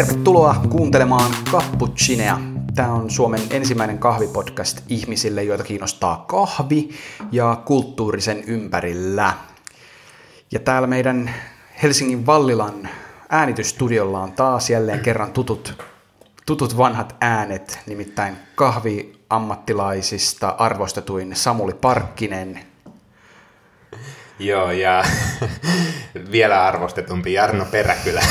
Tervetuloa kuuntelemaan Cappuccinea. Tämä on Suomen ensimmäinen kahvipodcast ihmisille, joita kiinnostaa kahvi ja kulttuurisen ympärillä. Ja täällä meidän Helsingin Vallilan äänitystudiolla on taas jälleen kerran tutut, tutut vanhat äänet, nimittäin kahviammattilaisista arvostetuin Samuli Parkkinen Joo, ja vielä arvostetumpi Jarno Peräkylä,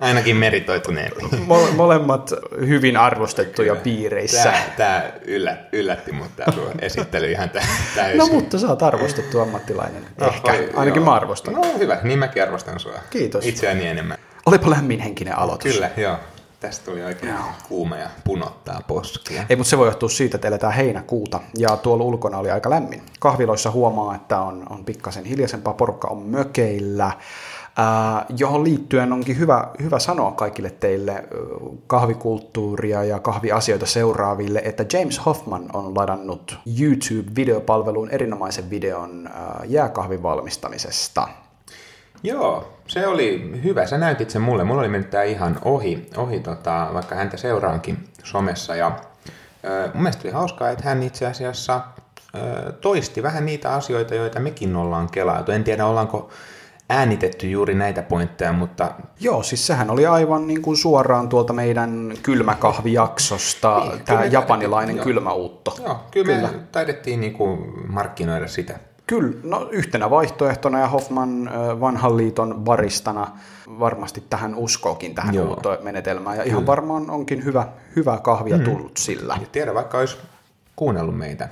ainakin meritoituneempi. Mo- molemmat hyvin arvostettuja Kyllä. piireissä. Tämä, tämä yllä, yllätti mut tämä esittely ihan täysin. No mutta sä oot arvostettu ammattilainen. No, Ehkä, oi, ainakin joo. mä arvostan. No hyvä, niin mäkin arvostan sua. Kiitos. Itseäni enemmän. Olipa lämminhenkinen aloitus. Kyllä, joo. Tästä tuli oikein Joo. kuuma ja punottaa poskia. Ei, mutta se voi johtua siitä, että eletään heinäkuuta ja tuolla ulkona oli aika lämmin. Kahviloissa huomaa, että on, on pikkasen hiljaisempaa, porukka on mökeillä, johon liittyen onkin hyvä, hyvä sanoa kaikille teille kahvikulttuuria ja kahviasioita seuraaville, että James Hoffman on ladannut YouTube-videopalveluun erinomaisen videon jääkahvin valmistamisesta – Joo, se oli hyvä. Sä näytit sen mulle. Mulla oli mennyt tää ihan ohi, ohi tota, vaikka häntä seuraankin somessa. Ja, ö, mun mielestä oli hauskaa, että hän itse asiassa ö, toisti vähän niitä asioita, joita mekin ollaan kelailtu. En tiedä, ollaanko äänitetty juuri näitä pointteja, mutta... Joo, siis sehän oli aivan niin kuin suoraan tuolta meidän kylmäkahvijaksosta, niin, tämä japanilainen joo. kylmäuutto. Joo, kyllä, kyllä. me taidettiin niin kuin markkinoida sitä. Kyllä, no yhtenä vaihtoehtona ja Hoffman vanhan liiton baristana varmasti tähän uskookin tähän Joo. menetelmään ja ihan varmaan onkin hyvä, hyvä kahvia mm. tullut sillä. Ja tiedä, vaikka olisi kuunnellut meitä.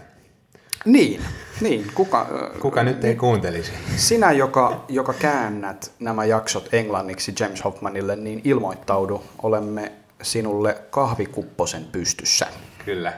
Niin, niin. Kuka, Kuka nyt ei kuuntelisi? Sinä, joka, joka käännät nämä jaksot englanniksi James Hoffmanille, niin ilmoittaudu. Olemme sinulle kahvikupposen pystyssä. Kyllä.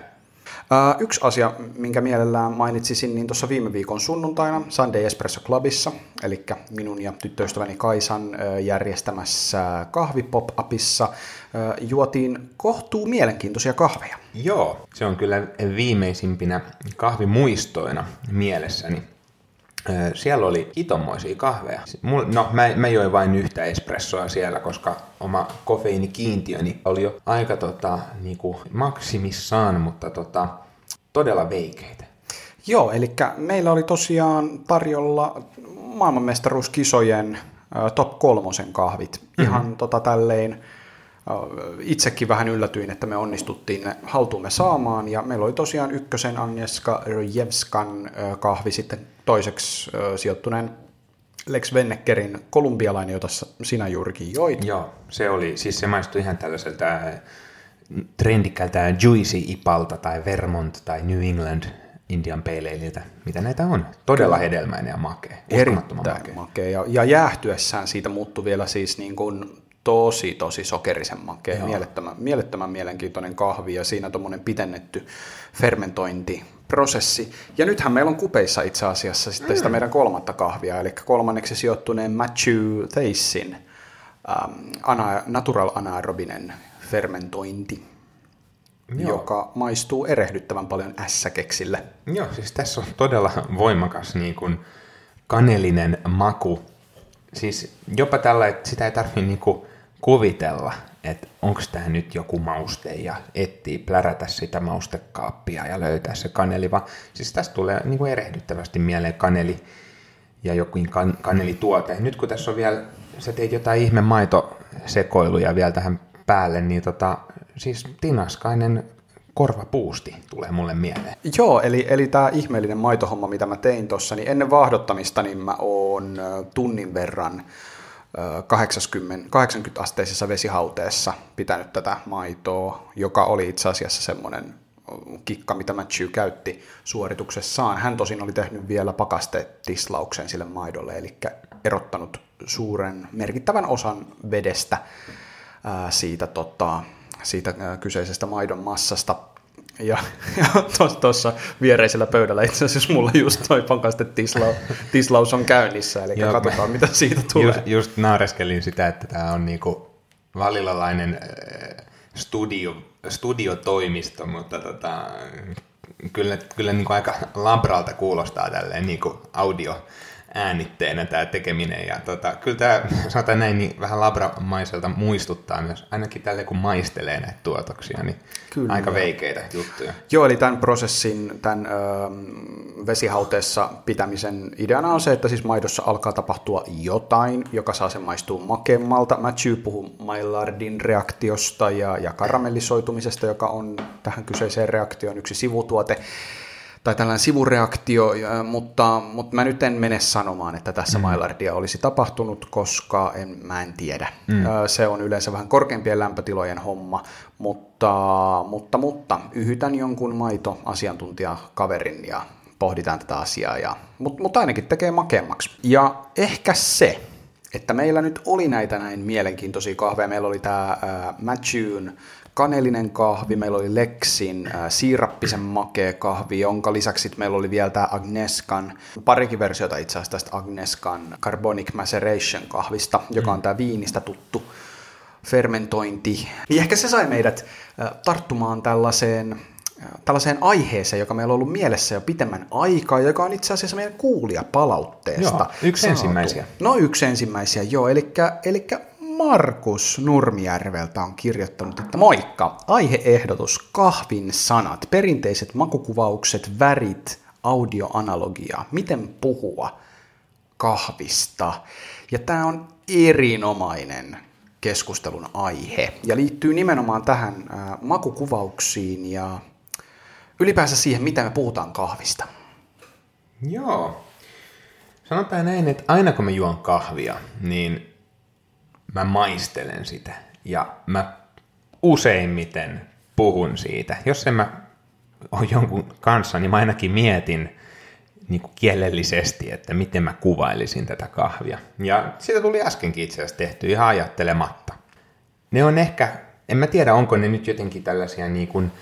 Yksi asia, minkä mielellään mainitsisin, niin tuossa viime viikon sunnuntaina Sunday Espresso Clubissa, eli minun ja tyttöystäväni Kaisan järjestämässä kahvipop-apissa, uh, juotiin kohtuu mielenkiintoisia kahveja. Joo, se on kyllä viimeisimpinä kahvimuistoina mielessäni. Siellä oli itommoisia kahveja. No, mä, mä join vain yhtä espressoa siellä, koska oma kofeiinikiintiöni oli jo aika tota, niinku, maksimissaan, mutta tota, todella veikeitä. Joo, eli meillä oli tosiaan tarjolla maailmanmestaruuskisojen top kolmosen kahvit. Mm-hmm. Ihan tota tälleen itsekin vähän yllätyin, että me onnistuttiin ne haltuumme saamaan, ja meillä oli tosiaan ykkösen Agnieszka Rojevskan kahvi, sitten toiseksi sijoittuneen Lex Venneckerin kolumbialainen, jota sinä juurikin joit. Joo, se oli, siis se maistui ihan tällaiselta trendikkältä Juicy Ipalta tai Vermont tai New England Indian Pale mitä näitä on. Todella Kyllä. hedelmäinen ja makea. Erittäin makea. makea. Ja, ja jäähtyessään siitä muuttui vielä siis niin kuin tosi, tosi sokerisen makea, mielettömän, mielettömän mielenkiintoinen kahvi ja siinä tuommoinen pitennetty fermentointiprosessi. Ja nythän meillä on kupeissa itse asiassa sitten mm. sitä meidän kolmatta kahvia, eli kolmanneksi sijoittuneen Matthew Theissin ähm, ana, natural anaerobinen fermentointi, Joo. joka maistuu erehdyttävän paljon ässäkeksille. Joo, siis tässä on todella voimakas niin kuin kanelinen maku. Siis jopa tällä, että sitä ei tarvitse niin kuin kuvitella, että onko tämä nyt joku mauste ja etsii plärätä sitä maustekaappia ja löytää se kaneli, vaan siis tästä tulee niin kuin erehdyttävästi mieleen kaneli ja joku kan- kanelituote. Nyt kun tässä on vielä, sä teit jotain ihme maitosekoiluja vielä tähän päälle, niin tota, siis tinaskainen korvapuusti tulee mulle mieleen. Joo, eli, eli tämä ihmeellinen maitohomma, mitä mä tein tuossa, niin ennen vaahdottamista niin mä oon tunnin verran 80, 80 asteisessa vesihauteessa pitänyt tätä maitoa, joka oli itse asiassa semmoinen kikka, mitä Matthew käytti suorituksessaan. Hän tosin oli tehnyt vielä pakastetislauksen sille maidolle, eli erottanut suuren merkittävän osan vedestä siitä, tota, siitä kyseisestä maidon massasta ja, ja tuossa viereisellä pöydällä itse asiassa mulla just toi tislaus, tislaus on käynnissä, eli Joo, katsotaan mitä siitä tulee. Just, just naareskelin sitä, että tämä on niinku valilalainen äh, studio, studiotoimisto, mutta tota, kyllä, kyllä niinku aika labralta kuulostaa tälleen niinku audio, äänitteenä tämä tekeminen. Ja tota, kyllä tämä, sanotaan näin, niin vähän labramaiselta muistuttaa myös, ainakin tälle kun maistelee näitä tuotoksia, niin kyllä. aika veikeitä juttuja. Joo, eli tämän prosessin, tämän ö, vesihauteessa pitämisen ideana on se, että siis maidossa alkaa tapahtua jotain, joka saa sen maistua makemmalta. Matthew puhuu Maillardin reaktiosta ja, ja karamellisoitumisesta, joka on tähän kyseiseen reaktioon yksi sivutuote tai tällainen sivureaktio, mutta, mutta mä nyt en mene sanomaan, että tässä mm. Maillardia olisi tapahtunut, koska en, mä en tiedä. Mm. Se on yleensä vähän korkeimpien lämpötilojen homma, mutta, mutta, mutta yhytän jonkun maito-asiantuntijakaverin ja pohditaan tätä asiaa, ja, mutta, mutta ainakin tekee makemmaksi. Ja ehkä se, että meillä nyt oli näitä näin mielenkiintoisia kahveja. Meillä oli tämä Matthewn kanelinen kahvi, meillä oli Lexin äh, siirappisen makea kahvi, jonka lisäksi meillä oli vielä tämä Agneskan, parikin versiota itse asiassa tästä Agneskan Carbonic Maceration kahvista, joka on mm. tämä viinistä tuttu fermentointi. Niin ehkä se sai meidät äh, tarttumaan tällaiseen äh, tällaiseen aiheeseen, joka meillä on ollut mielessä jo pitemmän aikaa, joka on itse asiassa meidän kuulijapalautteesta. Joo, yksi sanottu. ensimmäisiä. No yksi ensimmäisiä, joo. Eli Markus Nurmijärveltä on kirjoittanut, että moikka, aiheehdotus, kahvin sanat, perinteiset makukuvaukset, värit, audioanalogia, miten puhua kahvista. Ja tämä on erinomainen keskustelun aihe ja liittyy nimenomaan tähän makukuvauksiin ja ylipäänsä siihen, mitä me puhutaan kahvista. Joo. Sanotaan näin, että aina kun mä juon kahvia, niin mä maistelen sitä ja mä useimmiten puhun siitä. Jos en mä ole jonkun kanssa, niin mä ainakin mietin niin kuin kielellisesti, että miten mä kuvailisin tätä kahvia. Ja siitä tuli äskenkin itse asiassa tehty ihan ajattelematta. Ne on ehkä, en mä tiedä onko ne nyt jotenkin tällaisia niin kuin,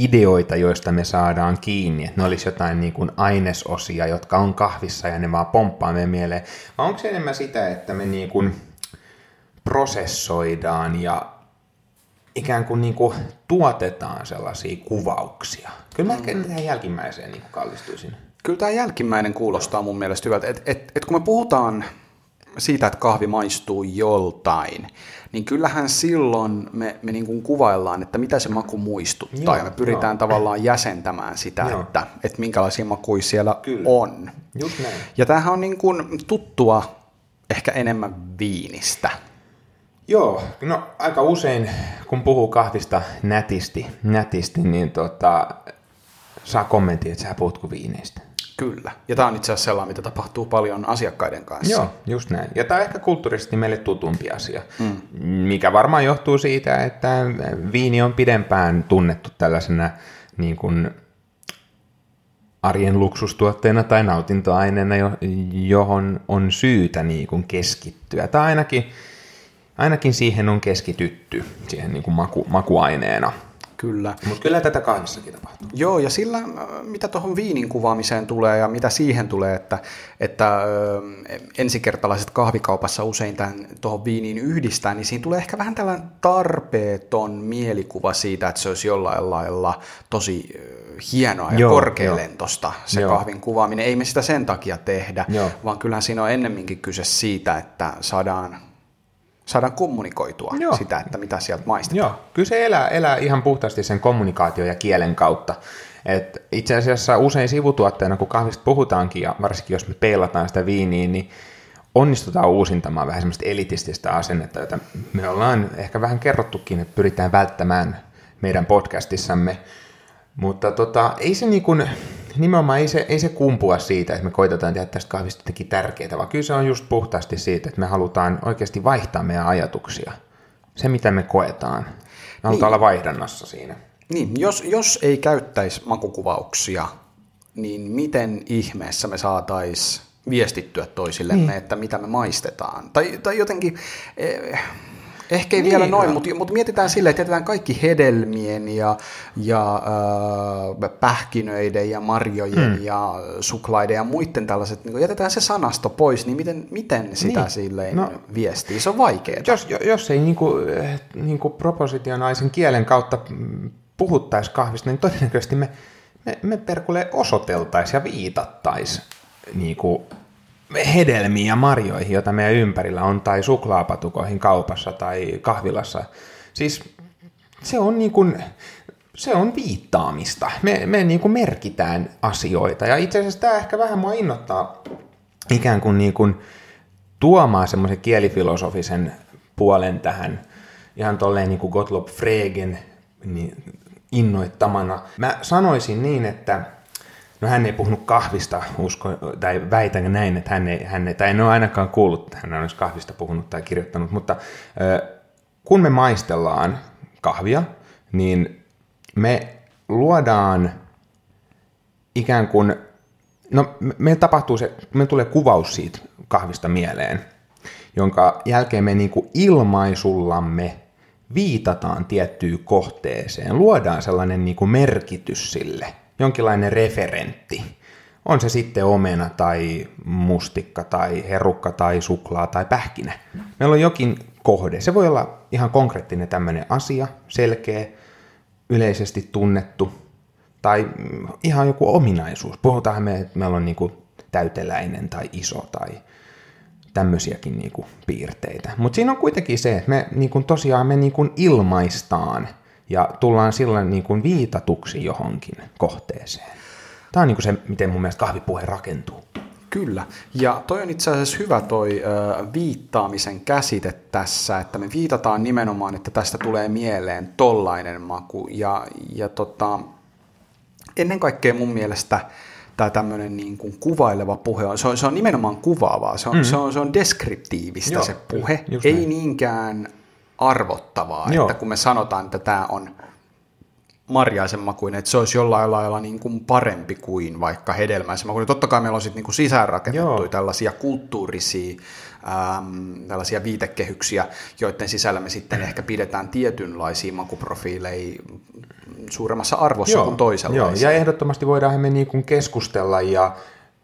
ideoita, joista me saadaan kiinni, että ne olisi jotain niin kuin ainesosia, jotka on kahvissa ja ne vaan pomppaa meidän mieleen, vai onko se enemmän sitä, että me niin kuin prosessoidaan ja ikään kuin, niin kuin tuotetaan sellaisia kuvauksia? Kyllä mä ehkä tähän jälkimmäiseen niin kuin kallistuisin. Kyllä tämä jälkimmäinen kuulostaa mun mielestä hyvältä, että et, et kun me puhutaan siitä, että kahvi maistuu joltain, niin kyllähän silloin me, me niin kuin kuvaillaan, että mitä se maku muistuttaa, joo, ja me pyritään joo. tavallaan jäsentämään sitä, että, että minkälaisia makuja siellä Kyllä. on. Just näin. Ja tämähän on niin kuin tuttua ehkä enemmän viinistä. Joo, no aika usein kun puhuu kahvista nätisti, nätisti niin tota, saa kommentti, että sä puhut kuin viineistä. Kyllä. Ja tämä on itse asiassa sellainen, mitä tapahtuu paljon asiakkaiden kanssa. Joo, just näin. Ja tämä on ehkä kulttuurisesti meille tutumpi asia, mm. mikä varmaan johtuu siitä, että viini on pidempään tunnettu tällaisena niin kuin arjen luksustuotteena tai nautintoaineena, johon on syytä niin kuin keskittyä. Tai ainakin, ainakin siihen on keskitytty, siihen niin kuin maku, makuaineena. Kyllä. Mutta kyllä tätä kahvissakin tapahtuu. Joo, ja sillä, äh, mitä tuohon viinin kuvaamiseen tulee ja mitä siihen tulee, että, että äh, ensikertalaiset kahvikaupassa usein tämän tuohon viiniin yhdistää, niin siinä tulee ehkä vähän tällainen tarpeeton mielikuva siitä, että se olisi jollain lailla tosi äh, hienoa ja joo, korkealentosta jo. se joo. kahvin kuvaaminen. Ei me sitä sen takia tehdä, joo. vaan kyllähän siinä on ennemminkin kyse siitä, että saadaan saadaan kommunikoitua Joo. sitä, että mitä sieltä maistetaan. Joo, kyllä se elää, elää ihan puhtaasti sen kommunikaatio ja kielen kautta. Et itse asiassa usein sivutuotteena, kun kahvista puhutaankin, ja varsinkin jos me peilataan sitä viiniä, niin onnistutaan uusintamaan vähän semmoista elitististä asennetta, jota me ollaan ehkä vähän kerrottukin, että pyritään välttämään meidän podcastissamme. Mutta tota, ei se niin kuin, nimenomaan ei se, ei se kumpua siitä, että me koitetaan tehdä tästä kahvista jotenkin tärkeää, vaan kyllä se on just puhtaasti siitä, että me halutaan oikeasti vaihtaa meidän ajatuksia. Se, mitä me koetaan. Me niin. halutaan olla vaihdannassa siinä. Niin, jos, jos ei käyttäisi makukuvauksia, niin miten ihmeessä me saataisiin viestittyä toisillemme, niin. että mitä me maistetaan? Tai, tai jotenkin... Eh, Ehkä ei niin, vielä noin, mutta, mutta mietitään silleen, että jätetään kaikki hedelmien ja, ja äh, pähkinöiden ja marjojen hmm. ja suklaiden ja muiden tällaiset, niin jätetään se sanasto pois, niin miten, miten sitä niin. silleen no, viestii? Se on vaikeaa. Jos, jos ei niin kuin, niin kuin propositionaisen kielen kautta puhuttaisi kahvista, niin todennäköisesti me, me, me perkulle osoiteltaisiin ja viitattaisiin niin kuin, hedelmiin ja marjoihin, joita meidän ympärillä on, tai suklaapatukoihin kaupassa tai kahvilassa. Siis se on niin kuin, se on viittaamista. Me, me niin kuin merkitään asioita. Ja itse asiassa tämä ehkä vähän mua innoittaa ikään kuin, niin kuin tuomaan semmoisen kielifilosofisen puolen tähän ihan tolleen niin kuin Gottlob Fregen niin innoittamana. Mä sanoisin niin, että no hän ei puhunut kahvista, usko, tai väitän näin, että hän ei, hän ei, tai en ole ainakaan kuullut, että hän olisi kahvista puhunut tai kirjoittanut, mutta kun me maistellaan kahvia, niin me luodaan ikään kuin, no me tapahtuu se, me tulee kuvaus siitä kahvista mieleen, jonka jälkeen me niin kuin ilmaisullamme viitataan tiettyyn kohteeseen, luodaan sellainen niin kuin merkitys sille, jonkinlainen referentti. On se sitten omena tai mustikka tai herukka tai suklaa tai pähkinä. Meillä on jokin kohde. Se voi olla ihan konkreettinen tämmöinen asia, selkeä, yleisesti tunnettu tai ihan joku ominaisuus. Puhutaan me, että meillä on niin kuin täyteläinen tai iso tai tämmöisiäkin niin kuin piirteitä. Mutta siinä on kuitenkin se, että me niin kuin tosiaan me niin kuin ilmaistaan ja tullaan silloin niin kuin viitatuksi johonkin kohteeseen. Tämä on niin kuin se, miten mun mielestä kahvipuhe rakentuu. Kyllä, ja toi on itse asiassa hyvä toi ö, viittaamisen käsite tässä, että me viitataan nimenomaan, että tästä tulee mieleen tollainen maku, ja, ja tota, ennen kaikkea mun mielestä tämä tämmöinen niin kuin kuvaileva puhe on, se on, se on nimenomaan kuvaavaa, se on, mm. se on, se on deskriptiivistä Joo, se puhe, ei näin. niinkään arvottavaa, Joo. että kun me sanotaan, että tämä on marjaisen makuinen, että se olisi jollain lailla niin kuin parempi kuin vaikka hedelmäisen makuinen. Totta kai meillä on sitten niin sisäänrakennettuja tällaisia kulttuurisia äm, tällaisia viitekehyksiä, joiden sisällä me sitten ehkä pidetään tietynlaisia makuprofiileja suuremmassa arvossa joo, kuin toisenlaisia. Joo, ja ehdottomasti voidaan me niin kuin keskustella ja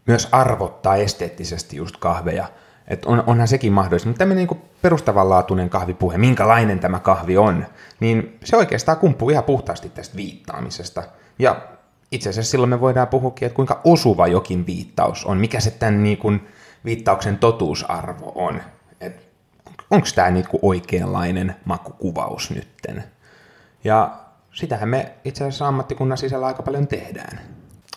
myös arvottaa esteettisesti just kahveja. Et on, onhan sekin mahdollista, mutta tämmöinen niin perustavanlaatuinen kahvipuhe, minkälainen tämä kahvi on, niin se oikeastaan kumpuu ihan puhtaasti tästä viittaamisesta. Ja itse asiassa silloin me voidaan puhukin, että kuinka osuva jokin viittaus on, mikä se tämän niin kuin viittauksen totuusarvo on. Onko tämä niin kuin oikeanlainen makukuvaus nytten? Ja sitähän me itse asiassa ammattikunnan sisällä aika paljon tehdään.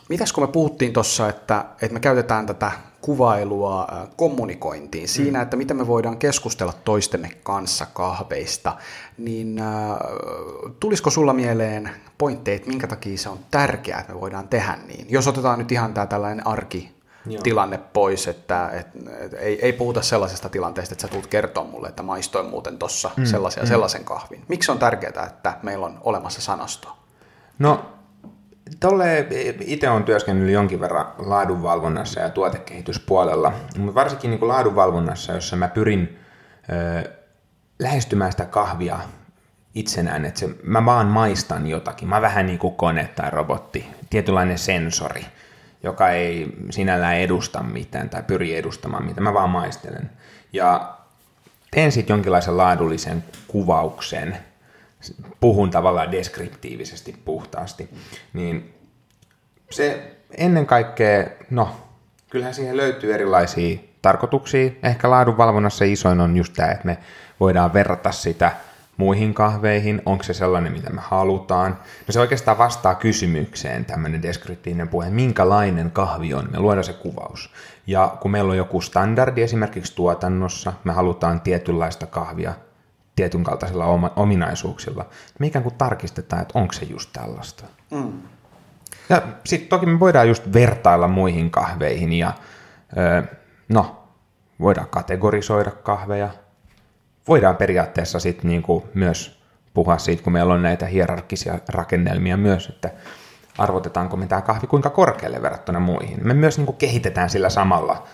Mitäs kun me puhuttiin tuossa, että, että me käytetään tätä kuvailua kommunikointiin, siinä, mm. että miten me voidaan keskustella toistemme kanssa kahveista, niin tulisiko sulla mieleen pointteja, että minkä takia se on tärkeää, että me voidaan tehdä niin? Jos otetaan nyt ihan tämä tällainen arki Joo. tilanne pois, että et, et, ei, ei puhuta sellaisesta tilanteesta, että sä tulet kertoa mulle, että maistoin muuten tuossa mm, sellaisen mm. sellaisen kahvin. Miksi on tärkeää, että meillä on olemassa sanasto? No, tolle itse olen työskennellyt jonkin verran laadunvalvonnassa ja tuotekehityspuolella, mutta varsinkin niin kuin laadunvalvonnassa, jossa mä pyrin ö, lähestymään sitä kahvia itsenään, että se, mä vaan maistan jotakin. Mä vähän niin kuin kone tai robotti, tietynlainen sensori – joka ei sinällään edusta mitään tai pyri edustamaan mitään, mä vaan maistelen. Ja teen sitten jonkinlaisen laadullisen kuvauksen, puhun tavallaan deskriptiivisesti puhtaasti, niin se ennen kaikkea, no, kyllähän siihen löytyy erilaisia tarkoituksia. Ehkä laadunvalvonnassa isoin on just tämä, että me voidaan verrata sitä – muihin kahveihin, onko se sellainen, mitä me halutaan. No se oikeastaan vastaa kysymykseen tämmöinen deskriptiivinen puhe, minkälainen kahvi on, me luodaan se kuvaus. Ja kun meillä on joku standardi esimerkiksi tuotannossa, me halutaan tietynlaista kahvia tietyn kaltaisilla ominaisuuksilla, me ikään kuin tarkistetaan, että onko se just tällaista. Mm. Ja sitten toki me voidaan just vertailla muihin kahveihin ja no, voidaan kategorisoida kahveja, voidaan periaatteessa sitten niin kuin myös puhua siitä, kun meillä on näitä hierarkkisia rakennelmia myös, että arvotetaanko me tämä kahvi kuinka korkealle verrattuna muihin. Me myös niin kuin kehitetään sillä samalla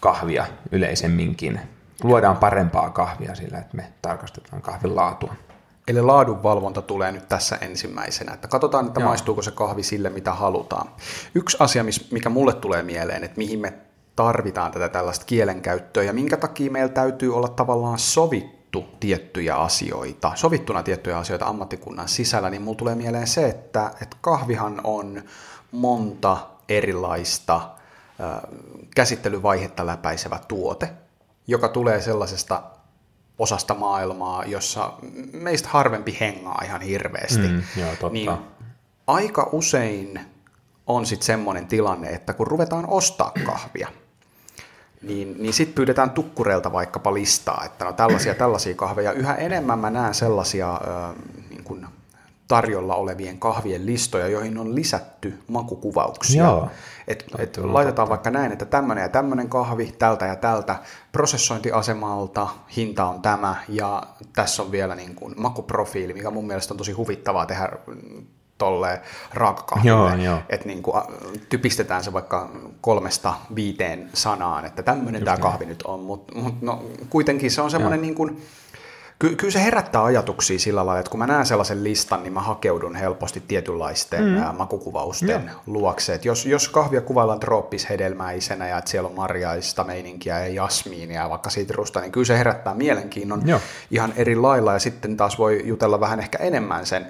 kahvia yleisemminkin. Luodaan parempaa kahvia sillä, että me tarkastetaan kahvin laatua. Eli laadunvalvonta tulee nyt tässä ensimmäisenä, että katsotaan, että Joo. maistuuko se kahvi sille, mitä halutaan. Yksi asia, mikä mulle tulee mieleen, että mihin me tarvitaan tätä tällaista kielenkäyttöä ja minkä takia meillä täytyy olla tavallaan sovittu tiettyjä asioita, sovittuna tiettyjä asioita ammattikunnan sisällä, niin mulla tulee mieleen se, että, että kahvihan on monta erilaista käsittelyvaihetta läpäisevä tuote, joka tulee sellaisesta osasta maailmaa, jossa meistä harvempi hengaa ihan hirveästi. Mm, joo, totta. Niin aika usein on sitten semmoinen tilanne, että kun ruvetaan ostaa kahvia, niin, niin sitten pyydetään tukkureilta vaikkapa listaa, että no tällaisia tällaisia kahveja. Yhä enemmän mä näen sellaisia tarjolla olevien kahvien listoja, joihin on lisätty makukuvauksia. Joo. Et, et laitetaan vaikka näin, että tämmöinen ja tämmöinen kahvi tältä ja tältä, prosessointiasemalta, hinta on tämä ja tässä on vielä niin kuin makuprofiili, mikä mun mielestä on tosi huvittavaa tehdä tolleen raakakahville. Joo, joo. Että niin kuin, typistetään se vaikka kolmesta viiteen sanaan, että tämmöinen tämä kahvi nyt on, mutta mut, no, kuitenkin se on semmoinen niin kuin, Ky- kyllä se herättää ajatuksia sillä lailla, että kun mä näen sellaisen listan, niin mä hakeudun helposti tietynlaisten mm. makukuvausten yeah. luokse. Et jos, jos kahvia kuvaillaan trooppishedelmäisenä ja että siellä on marjaista meininkiä ja jasmiinia ja vaikka sitrusta, niin kyllä se herättää mielenkiinnon Joo. ihan eri lailla. Ja sitten taas voi jutella vähän ehkä enemmän sen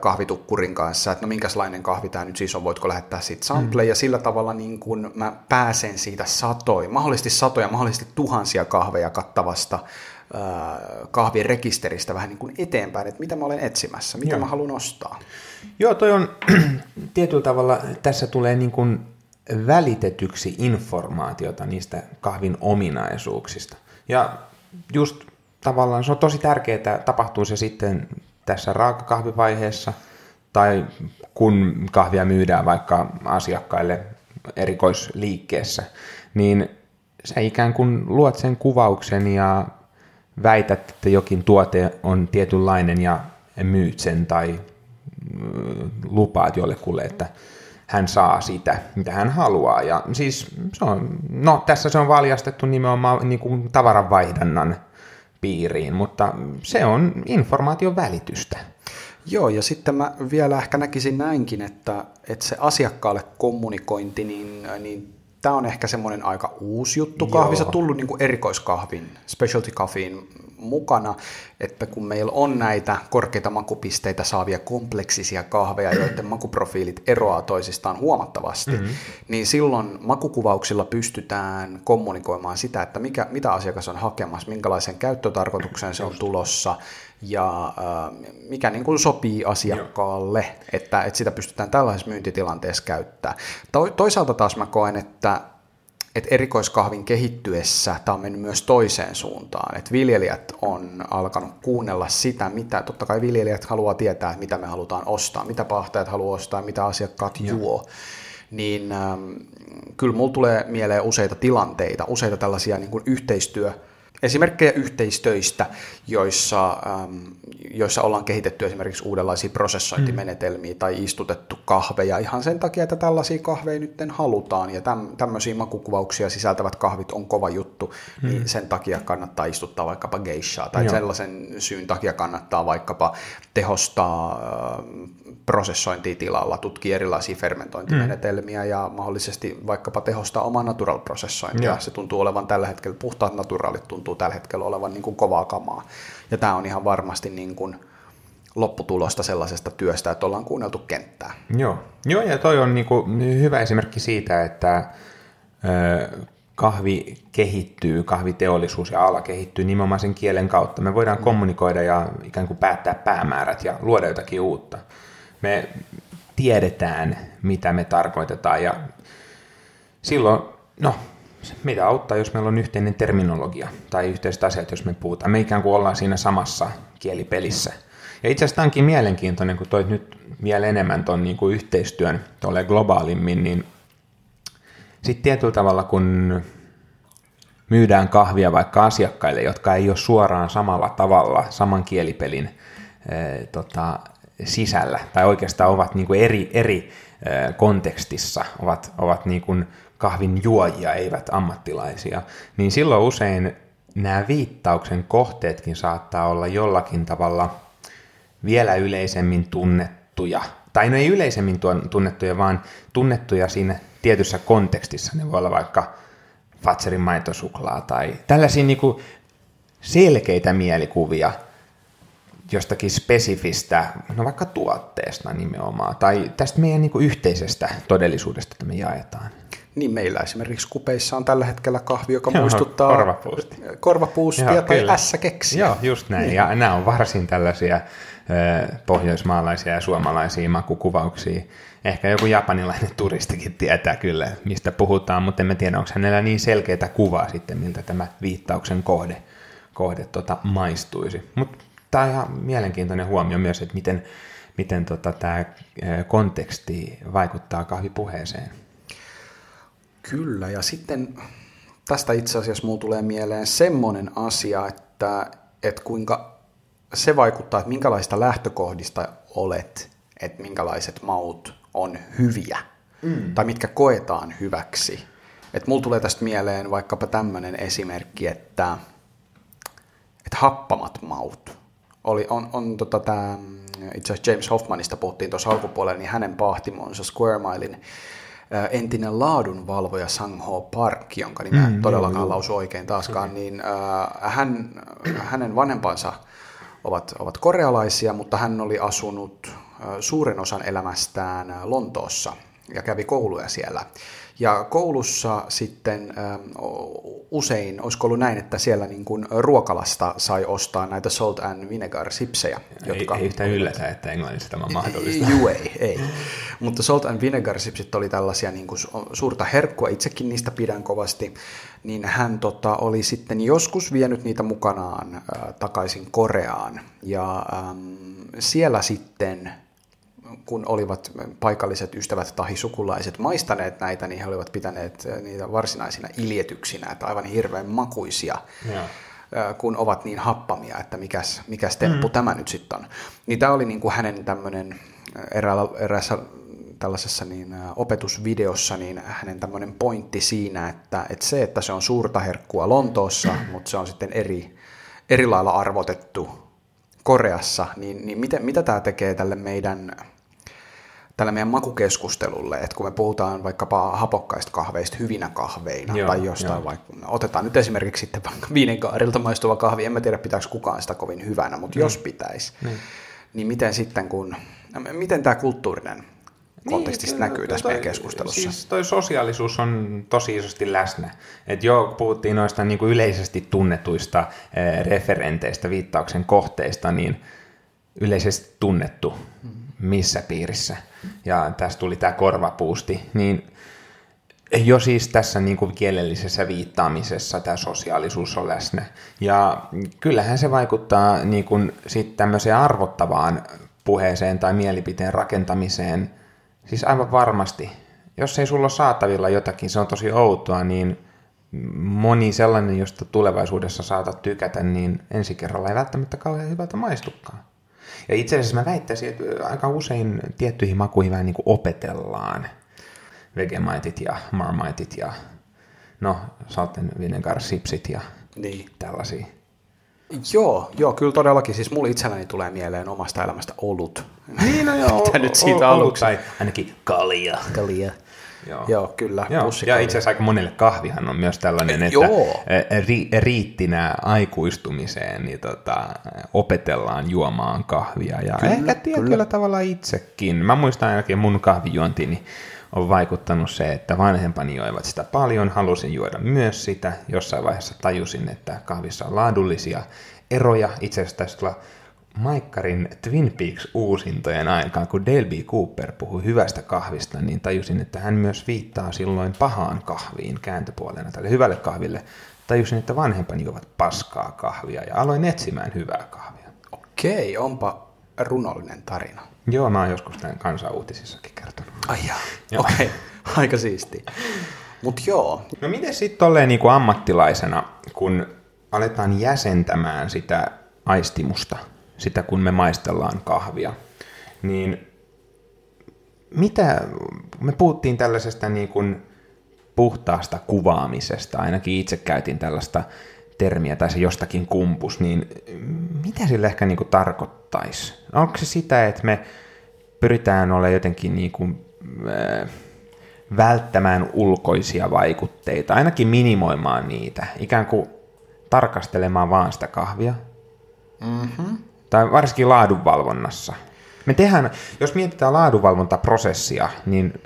kahvitukkurin kanssa, että no minkälainen kahvi tämä nyt siis on, voitko lähettää siitä sample, mm. ja sillä tavalla niin kun mä pääsen siitä satoja, mahdollisesti satoja, mahdollisesti tuhansia kahveja kattavasta kahvin rekisteristä vähän niin kuin eteenpäin, että mitä mä olen etsimässä, mitä Joo. mä haluan ostaa. Joo, toi on tietyllä tavalla, tässä tulee niin kuin välitetyksi informaatiota niistä kahvin ominaisuuksista. Ja just tavallaan se on tosi tärkeää, tapahtuu se sitten tässä raakakahvivaiheessa tai kun kahvia myydään vaikka asiakkaille erikoisliikkeessä, niin sä ikään kuin luot sen kuvauksen ja väität, että jokin tuote on tietynlainen ja myyt sen tai mm, lupaat jollekulle, että hän saa sitä, mitä hän haluaa. Ja siis se on, no tässä se on valjastettu nimenomaan niin kuin tavaranvaihdannan piiriin, mutta se on informaation välitystä. Joo, ja sitten mä vielä ehkä näkisin näinkin, että, että se asiakkaalle kommunikointi, niin, niin tämä on ehkä semmoinen aika uusi juttu. Kahvissa on tullut niin kuin erikoiskahvin, specialty coffeein mukana, että kun meillä on näitä korkeita makupisteitä saavia kompleksisia kahveja, joiden makuprofiilit eroaa toisistaan huomattavasti, mm-hmm. niin silloin makukuvauksilla pystytään kommunikoimaan sitä, että mikä, mitä asiakas on hakemassa, minkälaisen käyttötarkoituksen se on tulossa, ja äh, mikä niin kuin sopii asiakkaalle, että, että sitä pystytään tällaisessa myyntitilanteessa käyttämään. To, toisaalta taas mä koen, että että erikoiskahvin kehittyessä tämä on mennyt myös toiseen suuntaan, että viljelijät on alkanut kuunnella sitä, mitä, totta kai viljelijät haluaa tietää, mitä me halutaan ostaa, mitä pahtajat haluaa ostaa, mitä asiakkaat Joo. juo, niin ähm, kyllä mulla tulee mieleen useita tilanteita, useita tällaisia niin kuin yhteistyö- esimerkkejä yhteistöistä, joissa, ähm, joissa ollaan kehitetty esimerkiksi uudenlaisia prosessointimenetelmiä mm. tai istutettu kahveja ihan sen takia, että tällaisia kahveja nyt halutaan ja täm, tämmöisiä makukuvauksia sisältävät kahvit on kova juttu, mm. niin sen takia kannattaa istuttaa vaikkapa geishaa tai Joo. sellaisen syyn takia kannattaa vaikkapa tehostaa äh, prosessointia tilalla, tutkii erilaisia fermentointimenetelmiä mm. ja mahdollisesti vaikkapa tehostaa omaa natural-prosessointia. Se tuntuu olevan tällä hetkellä, puhtaat naturaalit tuntuu tällä hetkellä olevan niin kuin kovaa kamaa. Ja tämä on ihan varmasti niin kuin lopputulosta sellaisesta työstä, että ollaan kuunneltu kenttää. Joo, Joo ja toi on niin kuin hyvä esimerkki siitä, että kahvi kehittyy, kahviteollisuus ja ala kehittyy nimenomaan sen kielen kautta. Me voidaan mm. kommunikoida ja ikään kuin päättää päämäärät ja luoda jotakin uutta me tiedetään, mitä me tarkoitetaan ja silloin, no, mitä auttaa, jos meillä on yhteinen terminologia tai yhteiset asiat, jos me puhutaan. Me ikään kuin ollaan siinä samassa kielipelissä. Ja itse asiassa onkin mielenkiintoinen, kun toit nyt vielä enemmän tuon niin kuin yhteistyön tuolle globaalimmin, niin sitten tietyllä tavalla, kun myydään kahvia vaikka asiakkaille, jotka ei ole suoraan samalla tavalla saman kielipelin ee, tota, sisällä, tai oikeastaan ovat niin kuin eri, eri kontekstissa, ovat, ovat niin kuin kahvin juojia, eivät ammattilaisia, niin silloin usein nämä viittauksen kohteetkin saattaa olla jollakin tavalla vielä yleisemmin tunnettuja, tai no ei yleisemmin tunnettuja, vaan tunnettuja siinä tietyssä kontekstissa. Ne voi olla vaikka Fatserin maitosuklaa tai tällaisia niin kuin selkeitä mielikuvia, jostakin spesifistä, no vaikka tuotteesta nimenomaan, tai tästä meidän niin kuin yhteisestä todellisuudesta, että me jaetaan. Niin meillä esimerkiksi kupeissa on tällä hetkellä kahvi, joka Joo, muistuttaa korvapuusti. korvapuustia Joo, tai kyllä. ässäkeksiä. Joo, just näin. Niin. Ja nämä on varsin tällaisia ö, pohjoismaalaisia ja suomalaisia makukuvauksia. Ehkä joku japanilainen turistikin tietää kyllä, mistä puhutaan, mutta en tiedä, onko hänellä niin selkeää kuvaa sitten, miltä tämä viittauksen kohde, kohde tota, maistuisi. Mutta tämä on ihan mielenkiintoinen huomio myös, että miten, miten tota, tämä konteksti vaikuttaa kahvipuheeseen. Kyllä, ja sitten tästä itse asiassa mulla tulee mieleen semmoinen asia, että, että kuinka se vaikuttaa, että minkälaista lähtökohdista olet, että minkälaiset maut on hyviä, mm. tai mitkä koetaan hyväksi. Että mulla tulee tästä mieleen vaikkapa tämmöinen esimerkki, että, että happamat maut. Oli, on, on tota tää, itse asiassa James Hoffmanista puhuttiin tuossa alkupuolella, niin hänen pahtimonsa Square Milein entinen laadunvalvoja Sangho Park, jonka nimeä mm, todellakaan lausu oikein taaskaan, niin ää, hän, hänen vanhempansa ovat, ovat korealaisia, mutta hän oli asunut ää, suuren osan elämästään ää, Lontoossa ja kävi kouluja siellä. Ja koulussa sitten ä, usein, olisiko ollut näin, että siellä niin kuin ruokalasta sai ostaa näitä salt and vinegar sipsejä. Jotka... Ei, ei yhtään yllätä, että englannissa tämä on mahdollista. Juu, ei, ei. Mutta salt and vinegar sipsit oli tällaisia niin kuin suurta herkkua, itsekin niistä pidän kovasti. Niin hän tota, oli sitten joskus vienyt niitä mukanaan äh, takaisin Koreaan. Ja ähm, siellä sitten kun olivat paikalliset ystävät tai sukulaiset maistaneet näitä, niin he olivat pitäneet niitä varsinaisina iljetyksinä, että aivan hirveän makuisia, ja. kun ovat niin happamia, että mikäs, mikäs temppu mm. tämä nyt sitten on. Niin tämä oli niin kuin hänen tämmöinen eräällä, eräässä tällaisessa niin, opetusvideossa niin hänen tämmöinen pointti siinä, että, että se, että se on suurta herkkua Lontoossa, mutta se on sitten eri, eri lailla arvotettu Koreassa, niin, niin mitä, mitä tämä tekee tälle meidän tällä meidän makukeskustelulle, että kun me puhutaan vaikkapa hapokkaista kahveista hyvinä kahveina joo, tai jostain joo. vaikka, otetaan nyt esimerkiksi sitten vaikka viinenkaarilta maistuva kahvi, en mä tiedä pitääkö kukaan sitä kovin hyvänä, mutta mm. jos pitäisi, mm. niin miten sitten kun, miten tämä kulttuurinen konteksti niin, näkyy tässä toi, meidän keskustelussa. Siis toi sosiaalisuus on tosi isosti läsnä. Et jo puhuttiin noista niin kuin yleisesti tunnetuista eh, referenteistä, viittauksen kohteista, niin yleisesti tunnettu missä piirissä. Ja tässä tuli tämä korvapuusti, niin jo siis tässä niin kuin kielellisessä viittaamisessa tämä sosiaalisuus on läsnä. Ja kyllähän se vaikuttaa niin kuin sit tämmöiseen arvottavaan puheeseen tai mielipiteen rakentamiseen, siis aivan varmasti. Jos ei sulla ole saatavilla jotakin, se on tosi outoa, niin moni sellainen, josta tulevaisuudessa saatat tykätä, niin ensi kerralla ei välttämättä kauhean hyvältä maistukaan. Ja itse asiassa mä väittäisin, että aika usein tiettyihin makuihin vähän niin kuin opetellaan vegemaitit ja marmaitit ja no salt vinegar sipsit ja niin. tällaisia. Joo, joo, kyllä todellakin. Siis mulle itselläni tulee mieleen omasta elämästä olut. Niin, no joo, Mitä nyt siitä aluksi? Tai ainakin kalia. Kalia. Joo, Joo kyllä. Joo. Ja itse asiassa aika monelle kahvihan on myös tällainen, että Joo. Ri, riittinä aikuistumiseen niin tota, opetellaan juomaan kahvia. Ja kyllä, ehkä tietyllä kyllä. tavalla itsekin. Mä muistan ainakin mun kahvijuontini on vaikuttanut se, että vanhempani joivat sitä paljon, halusin juoda myös sitä. Jossain vaiheessa tajusin, että kahvissa on laadullisia eroja. Itse asiassa tulla Maikkarin Twin Peaks uusintojen aikaan, kun Dale B. Cooper puhui hyvästä kahvista, niin tajusin, että hän myös viittaa silloin pahaan kahviin kääntöpuolena tälle hyvälle kahville. Tajusin, että vanhempani juovat paskaa kahvia ja aloin etsimään hyvää kahvia. Okei, onpa runollinen tarina. Joo, mä oon joskus tämän kansanuutisissakin kertonut. Ai jaa. okei, okay. aika siisti. Mut joo. No miten sitten tolleen niin kuin ammattilaisena, kun aletaan jäsentämään sitä aistimusta – sitä, kun me maistellaan kahvia. Niin mitä, me puhuttiin tällaisesta niin kuin puhtaasta kuvaamisesta, ainakin itse käytin tällaista termiä tai se jostakin kumpus, niin mitä sille ehkä niin kuin tarkoittaisi? Onko se sitä, että me pyritään olla jotenkin niin kuin, äh, välttämään ulkoisia vaikutteita, ainakin minimoimaan niitä, ikään kuin tarkastelemaan vaan sitä kahvia? Mm-hmm tai varsinkin laadunvalvonnassa. Me tehdään, jos mietitään laadunvalvontaprosessia, niin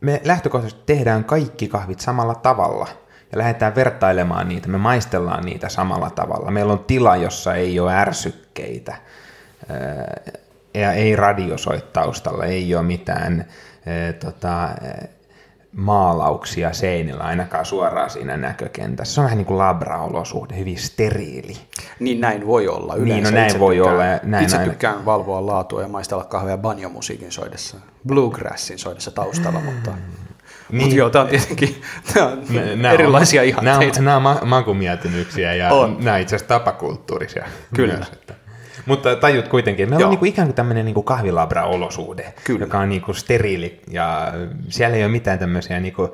me lähtökohtaisesti tehdään kaikki kahvit samalla tavalla ja lähdetään vertailemaan niitä, me maistellaan niitä samalla tavalla. Meillä on tila, jossa ei ole ärsykkeitä ja ei radio soi taustalla, ei ole mitään tota, maalauksia seinillä ainakaan suoraan siinä näkökentässä. Se on vähän niin kuin labra-olosuhde, hyvin steriili. Niin näin voi olla. Yleensä niin, no näin itse voi tykkään, olla. Näin itse aina- tykkään valvoa laatua ja maistella kahvia banjomusiikin soidessa, bluegrassin soidessa taustalla, mutta, niin. Mutta joo, tämä on tietenkin tää on Nää erilaisia on, ihanteita. Nämä on, nämä on makumieltymyksiä ja On. nämä itse asiassa tapakulttuurisia. Kyllä. Myös, että. Mutta tajut kuitenkin, meillä Joo. on niin kuin ikään kuin tämmöinen niin kuin kahvilabra-olosuhde, Kyllä. joka on niin kuin steriili ja siellä ei ole mitään tämmöisiä niin kuin,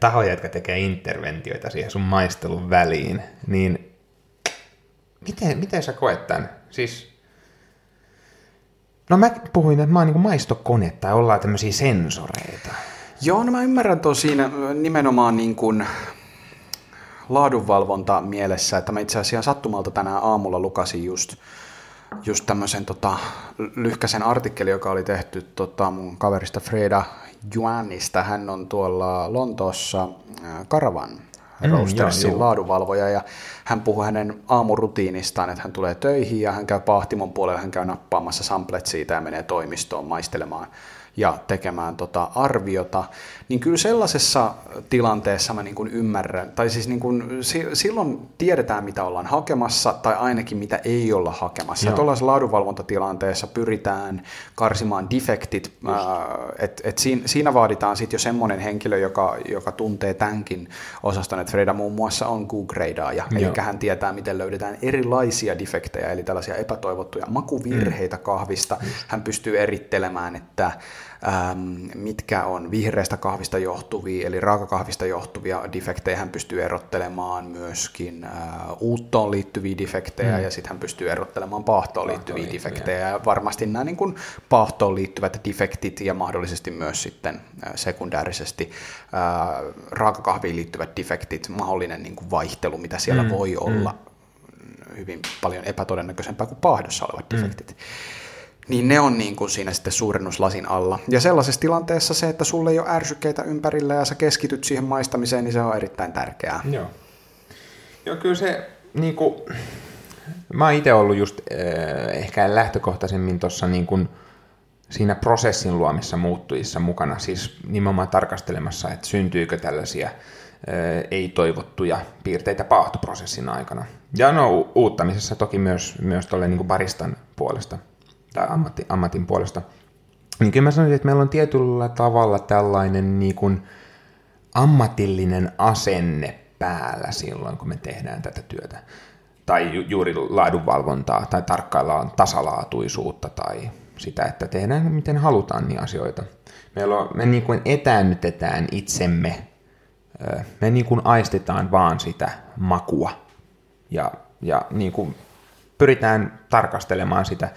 tahoja, jotka tekee interventioita siihen sun maistelun väliin. Niin miten, miten sä koet tämän? Siis, no mä puhuin, että mä oon niin maistokone tai ollaan tämmöisiä sensoreita. Joo, no mä ymmärrän tuon siinä nimenomaan niin kuin laadunvalvonta mielessä, että mä itse asiassa sattumalta tänään aamulla lukasin just, just tämmöisen tota, lyhkäisen artikkelin, joka oli tehty tota, mun kaverista Freda Juanista. Hän on tuolla Lontoossa äh, Karavan Mm, Roastersin laadunvalvoja ja hän puhuu hänen aamurutiinistaan, että hän tulee töihin ja hän käy pahtimon puolella, hän käy nappaamassa samplet siitä ja menee toimistoon maistelemaan ja tekemään tota arviota, niin kyllä sellaisessa tilanteessa mä niin kuin ymmärrän, tai siis niin kuin, si- silloin tiedetään, mitä ollaan hakemassa, tai ainakin mitä ei olla hakemassa. Joo. Tuollaisessa laadunvalvontatilanteessa pyritään karsimaan defektit, että et siinä, siinä vaaditaan sitten jo semmoinen henkilö, joka, joka tuntee tämänkin osaston, että Freda muun muassa on Q-gradeaaja, eli hän tietää, miten löydetään erilaisia defektejä, eli tällaisia epätoivottuja makuvirheitä Mm. kahvista. Hän pystyy erittelemään, että mitkä on vihreästä kahvista johtuvia, eli raakakahvista johtuvia defektejä. Hän pystyy erottelemaan myöskin äh, uuttoon liittyviä defektejä, mm. ja sitten hän pystyy erottelemaan paahtoon liittyviä defektejä. Ja varmasti nämä niin kuin paahtoon liittyvät defektit ja mahdollisesti myös sitten äh, sekundäärisesti äh, raakakahviin liittyvät defektit, mahdollinen niin kuin vaihtelu, mitä siellä mm. voi olla hyvin paljon epätodennäköisempää kuin paahdossa olevat defektit. Niin ne on niin kuin siinä sitten suurennuslasin alla. Ja sellaisessa tilanteessa se, että sulle ei ole ärsykkeitä ympärillä ja sä keskityt siihen maistamiseen, niin se on erittäin tärkeää. Joo. Joo, kyllä se, niin kuin, mä oon itse ollut just äh, ehkä lähtökohtaisemmin tuossa niin kuin, siinä prosessin luomissa muuttujissa mukana, siis nimenomaan tarkastelemassa, että syntyykö tällaisia äh, ei-toivottuja piirteitä paahtoprosessin aikana. Ja no uuttamisessa toki myös, myös tuolle niin baristan puolesta tai ammatti, ammatin puolesta. Niin kyllä mä sanoisin, että meillä on tietyllä tavalla tällainen niin kuin ammatillinen asenne päällä silloin, kun me tehdään tätä työtä. Tai ju- juuri laadunvalvontaa, tai tarkkaillaan tasalaatuisuutta, tai sitä, että tehdään miten halutaan niin asioita. Meillä on, me niin kuin etäännytetään itsemme, me niin kuin aistetaan vaan sitä makua, ja, ja niin kuin pyritään tarkastelemaan sitä,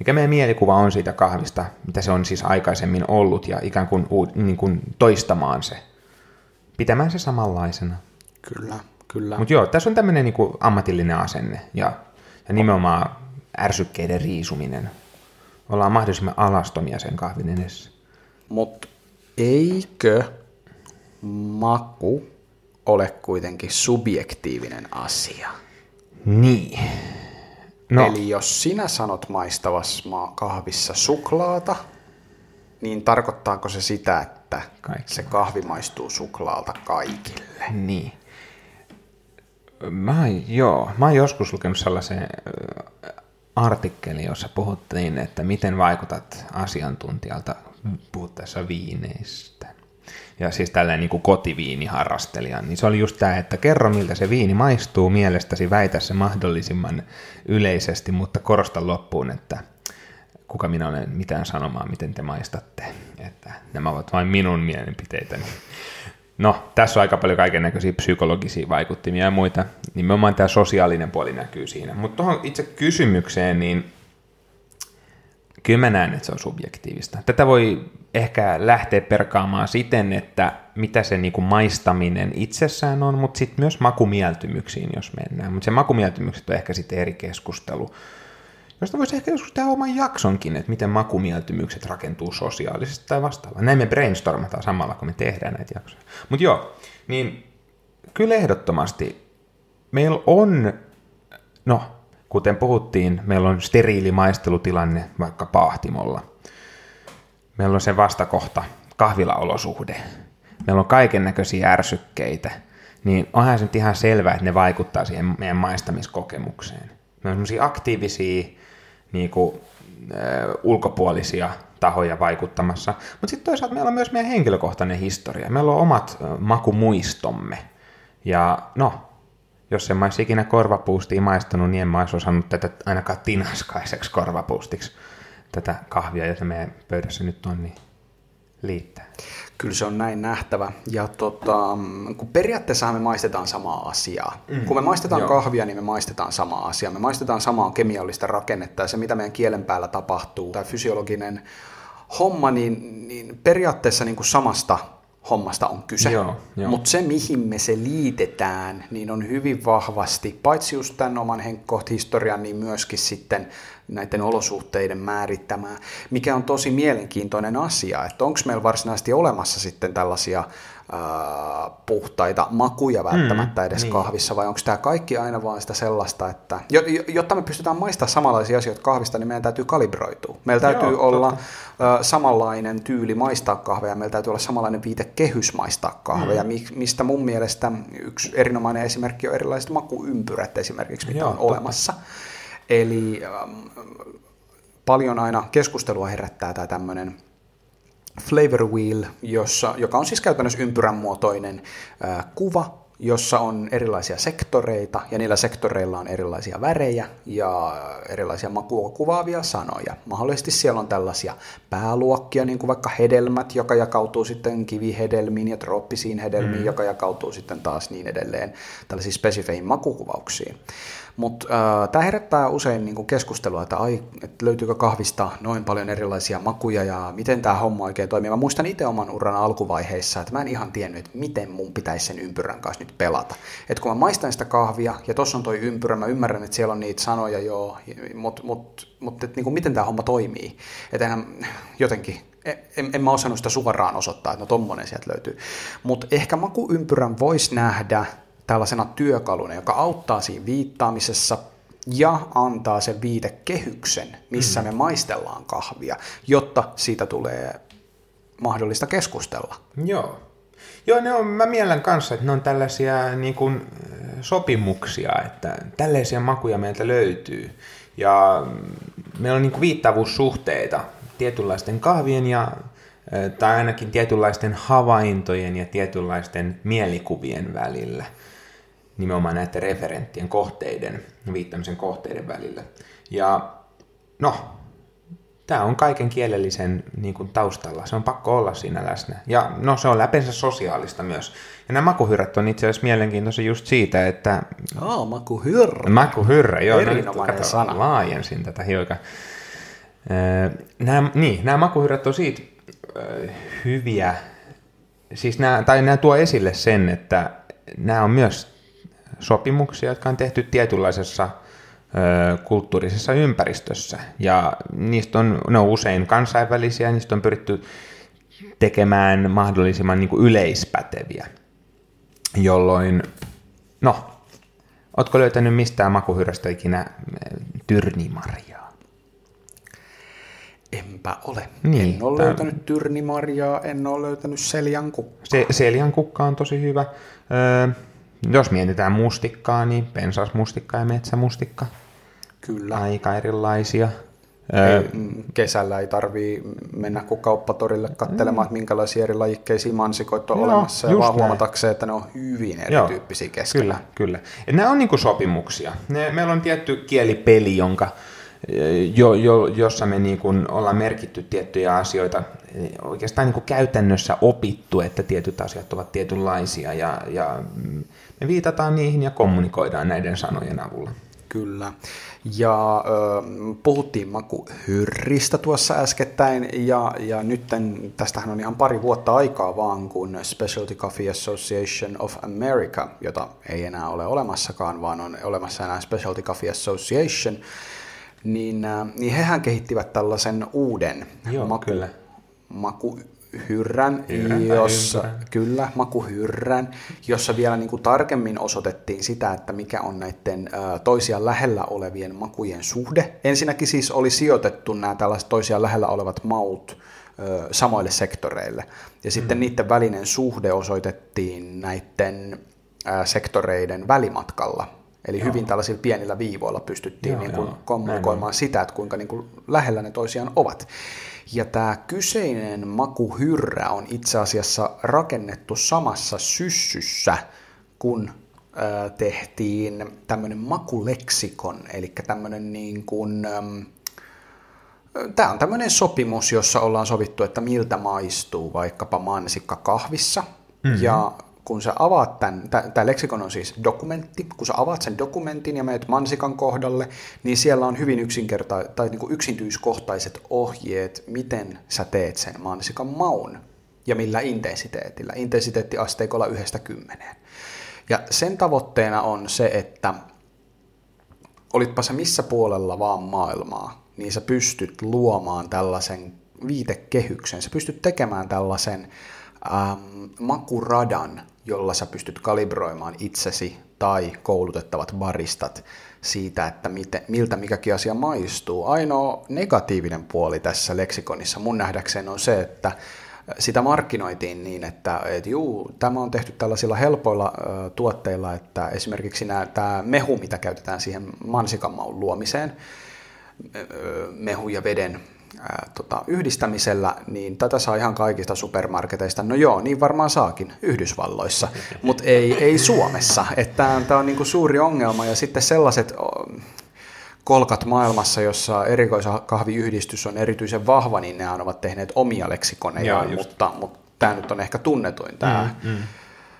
mikä meidän mielikuva on siitä kahvista, mitä se on siis aikaisemmin ollut, ja ikään kuin, niin kuin toistamaan se, pitämään se samanlaisena. Kyllä, kyllä. Mutta joo, tässä on tämmöinen niinku ammatillinen asenne ja, ja nimenomaan ärsykkeiden riisuminen. Ollaan mahdollisimman alastomia sen kahvin edessä. Mutta eikö maku ole kuitenkin subjektiivinen asia? Niin. No. Eli jos sinä sanot maistavassa ma- kahvissa suklaata, niin tarkoittaako se sitä, että Kaikki. se kahvi maistuu suklaalta kaikille? niin. Mä, joo, mä oon joskus lukenut sellaisen ö, artikkelin, jossa puhuttiin, että miten vaikutat asiantuntijalta puhuttaessa viineistä. Ja siis tällainen niin kuin kotiviiniharrastelija, niin se oli just tämä, että kerro miltä se viini maistuu mielestäsi, väitä se mahdollisimman yleisesti, mutta korosta loppuun, että kuka minä olen mitään sanomaan, miten te maistatte, että nämä ovat vain minun mielipiteitäni. No, tässä on aika paljon kaiken näköisiä psykologisia vaikuttimia ja muita. Nimenomaan tämä sosiaalinen puoli näkyy siinä. Mutta tuohon itse kysymykseen, niin kyllä mä näen, että se on subjektiivista. Tätä voi ehkä lähteä perkaamaan siten, että mitä se niinku maistaminen itsessään on, mutta sitten myös makumieltymyksiin, jos mennään. Mutta se makumieltymykset on ehkä sitten eri keskustelu. josta voisi ehkä joskus tehdä oman jaksonkin, että miten makumieltymykset rakentuu sosiaalisesti tai vastaavaa. Näin me brainstormataan samalla, kun me tehdään näitä jaksoja. Mutta joo, niin kyllä ehdottomasti meillä on, no kuten puhuttiin, meillä on steriilimaistelutilanne vaikka pahtimolla. Meillä on se vastakohta, kahvilaolosuhde. Meillä on kaiken näköisiä ärsykkeitä. Niin onhan se nyt ihan selvää, että ne vaikuttaa siihen meidän maistamiskokemukseen. Meillä on sellaisia aktiivisia niin kuin, äh, ulkopuolisia tahoja vaikuttamassa. Mutta sitten toisaalta meillä on myös meidän henkilökohtainen historia. Meillä on omat äh, makumuistomme. Ja no, jos en mä olisi ikinä korvapuustia maistanut, niin en mä olisi osannut tätä ainakaan tinaskaiseksi korvapuustiksi tätä kahvia, jota meidän pöydässä nyt on, niin liittää. Kyllä se on näin nähtävä. Ja tota, kun periaatteessa me maistetaan samaa asiaa. Mm. Kun me maistetaan Joo. kahvia, niin me maistetaan samaa asiaa. Me maistetaan samaa kemiallista rakennetta ja se, mitä meidän kielen päällä tapahtuu, tämä fysiologinen homma, niin, niin periaatteessa niin kuin samasta hommasta on kyse. Mutta se, mihin me se liitetään, niin on hyvin vahvasti, paitsi just tämän oman historian, niin myöskin sitten näiden olosuhteiden määrittämää, mikä on tosi mielenkiintoinen asia, että onko meillä varsinaisesti olemassa sitten tällaisia puhtaita makuja välttämättä mm, edes niin. kahvissa, vai onko tämä kaikki aina vaan sitä sellaista, että jotta me pystytään maistamaan samanlaisia asioita kahvista, niin meidän täytyy kalibroitua. Meillä täytyy Joo, olla ää, samanlainen tyyli maistaa kahveja, meillä täytyy olla samanlainen viitekehys maistaa kahveja, mm. mistä mun mielestä yksi erinomainen esimerkki on erilaiset makuympyrät esimerkiksi, mitä Joo, on totta. olemassa. Eli ähm, paljon aina keskustelua herättää tämä tämmöinen flavor wheel, jossa, joka on siis käytännössä ympyrän muotoinen äh, kuva, jossa on erilaisia sektoreita, ja niillä sektoreilla on erilaisia värejä ja erilaisia makua kuvaavia sanoja. Mahdollisesti siellä on tällaisia pääluokkia, niin kuin vaikka hedelmät, joka jakautuu sitten kivihedelmiin ja trooppisiin hedelmiin, mm. joka jakautuu sitten taas niin edelleen tällaisiin spesifeihin makukuvauksiin. Mutta äh, tämä herättää usein niinku keskustelua, että, ai, että löytyykö kahvista noin paljon erilaisia makuja ja miten tämä homma oikein toimii. Mä muistan itse oman uran alkuvaiheissa, että mä en ihan tiennyt, että miten mun pitäisi sen ympyrän kanssa nyt pelata. Että kun mä maistan sitä kahvia ja tuossa on toi ympyrä, mä ymmärrän, että siellä on niitä sanoja jo, mutta mut, mut, et, niinku, miten tämä homma toimii. Että jotenkin en, en mä osannut sitä suoraan osoittaa, että no tommonen sieltä löytyy. Mutta ehkä makuympyrän voisi nähdä tällaisena työkaluna, joka auttaa siinä viittaamisessa ja antaa sen viitekehyksen, missä mm. me maistellaan kahvia, jotta siitä tulee mahdollista keskustella. Joo. Joo, ne on, mä mielen kanssa, että ne on tällaisia niin kuin, sopimuksia, että tällaisia makuja meiltä löytyy. Ja meillä on niin kuin viittavuussuhteita tietynlaisten kahvien ja tai ainakin tietynlaisten havaintojen ja tietynlaisten mielikuvien välillä – nimenomaan näiden referenttien kohteiden, viittamisen kohteiden välillä. Ja no, tämä on kaiken kielellisen niin kuin, taustalla. Se on pakko olla siinä läsnä. Ja no, se on läpensä sosiaalista myös. Ja nämä makuhyrrät on itse asiassa mielenkiintoisia just siitä, että... Oh, makuhyrrä. Makuhyrrä, joo. No Erinomainen no, sana. Laajensin tätä hiukan. Nämä, niin, nämä makuhyrät on siitä hyviä, siis nämä, tai nämä tuo esille sen, että nämä on myös sopimuksia, jotka on tehty tietynlaisessa kulttuurisessa ympäristössä. Ja niistä on, ne on usein kansainvälisiä, niistä on pyritty tekemään mahdollisimman niin kuin yleispäteviä, jolloin, no, Oletko löytänyt mistään makuhyrästä ikinä tyrnimarjaa? Enpä ole. Niin, en ole tämä... löytänyt tyrnimarjaa, en ole löytänyt seljankukkaa. Se, seljankukka on tosi hyvä. Öö, jos mietitään mustikkaa, niin pensasmustikka ja metsämustikka. Kyllä. Aika erilaisia. Ei, mm, kesällä ei tarvii mennä kuin kauppatorille katselemaan, mm. minkälaisia eri lajikkeisia mansikoita on Joo, olemassa, ja vaan näin. huomatakseen, että ne on hyvin erityyppisiä Joo, keskenään. Kyllä, kyllä. Ja nämä on niin kuin sopimuksia. Ne, meillä on tietty kielipeli, jonka, jo, jo, jossa me niin kuin ollaan merkitty tiettyjä asioita, oikeastaan niin kuin käytännössä opittu, että tietyt asiat ovat tietynlaisia, ja, ja me viitataan niihin ja kommunikoidaan näiden sanojen avulla. Kyllä. Ja ö, puhuttiin makuhyrristä tuossa äskettäin, ja, ja nyt tästähän on ihan pari vuotta aikaa vaan, kun Specialty Coffee Association of America, jota ei enää ole olemassakaan, vaan on olemassa enää Specialty Coffee Association, niin, niin hehän kehittivät tällaisen uuden Joo, maku, kyllä. makuhyrrän, Hyrrän tai jossa, kyllä, makuhyrrän, jossa vielä niin kuin tarkemmin osoitettiin sitä, että mikä on näiden toisiaan lähellä olevien makujen suhde. Ensinnäkin siis oli sijoitettu nämä tällaiset toisiaan lähellä olevat maut samoille sektoreille. Ja sitten Mm. niiden välinen suhde osoitettiin näiden sektoreiden välimatkalla. Eli hyvin tällaisilla pienillä viivoilla pystyttiin Joo, niin kuin joo. kommunikoimaan sitä, että kuinka niin kuin lähellä ne toisiaan ovat. Ja tämä kyseinen makuhyrrä on itse asiassa rakennettu samassa syssyssä, kun ö, tehtiin tämmöinen makuleksikon, eli tämmöinen niin kuin, Tämä on tämmöinen sopimus, jossa ollaan sovittu, että miltä maistuu vaikkapa mansikka kahvissa. Mm-hmm. Ja kun sä avaat tämän, tämä leksikon on siis dokumentti, kun sä avaat sen dokumentin ja menet mansikan kohdalle, niin siellä on hyvin yksinkerta- tai niin kuin yksityiskohtaiset ohjeet, miten sä teet sen mansikan maun ja millä intensiteetillä. Intensiteettiasteikolla yhdestä kymmeneen. Ja sen tavoitteena on se, että olitpa se missä puolella vaan maailmaa, niin sä pystyt luomaan tällaisen viitekehyksen, sä pystyt tekemään tällaisen ähm, makuradan, jolla sä pystyt kalibroimaan itsesi tai koulutettavat baristat siitä, että miten, miltä mikäkin asia maistuu. Ainoa negatiivinen puoli tässä leksikonissa mun nähdäkseen on se, että sitä markkinoitiin niin, että et juu, tämä on tehty tällaisilla helpoilla ö, tuotteilla, että esimerkiksi tämä mehu, mitä käytetään siihen mansikanmaun luomiseen, ö, mehu ja veden ää, tota, yhdistämisellä, niin tätä saa ihan kaikista supermarketeista. No joo, niin varmaan saakin Yhdysvalloissa, mutta ei, ei Suomessa. Tämä on niinku suuri ongelma ja sitten sellaiset kolkat maailmassa, jossa erikoiskahviyhdistys on erityisen vahva, niin ne ovat tehneet omia leksikoneja, mutta, mutta tämä nyt on ehkä tunnetuin tämä mm, mm.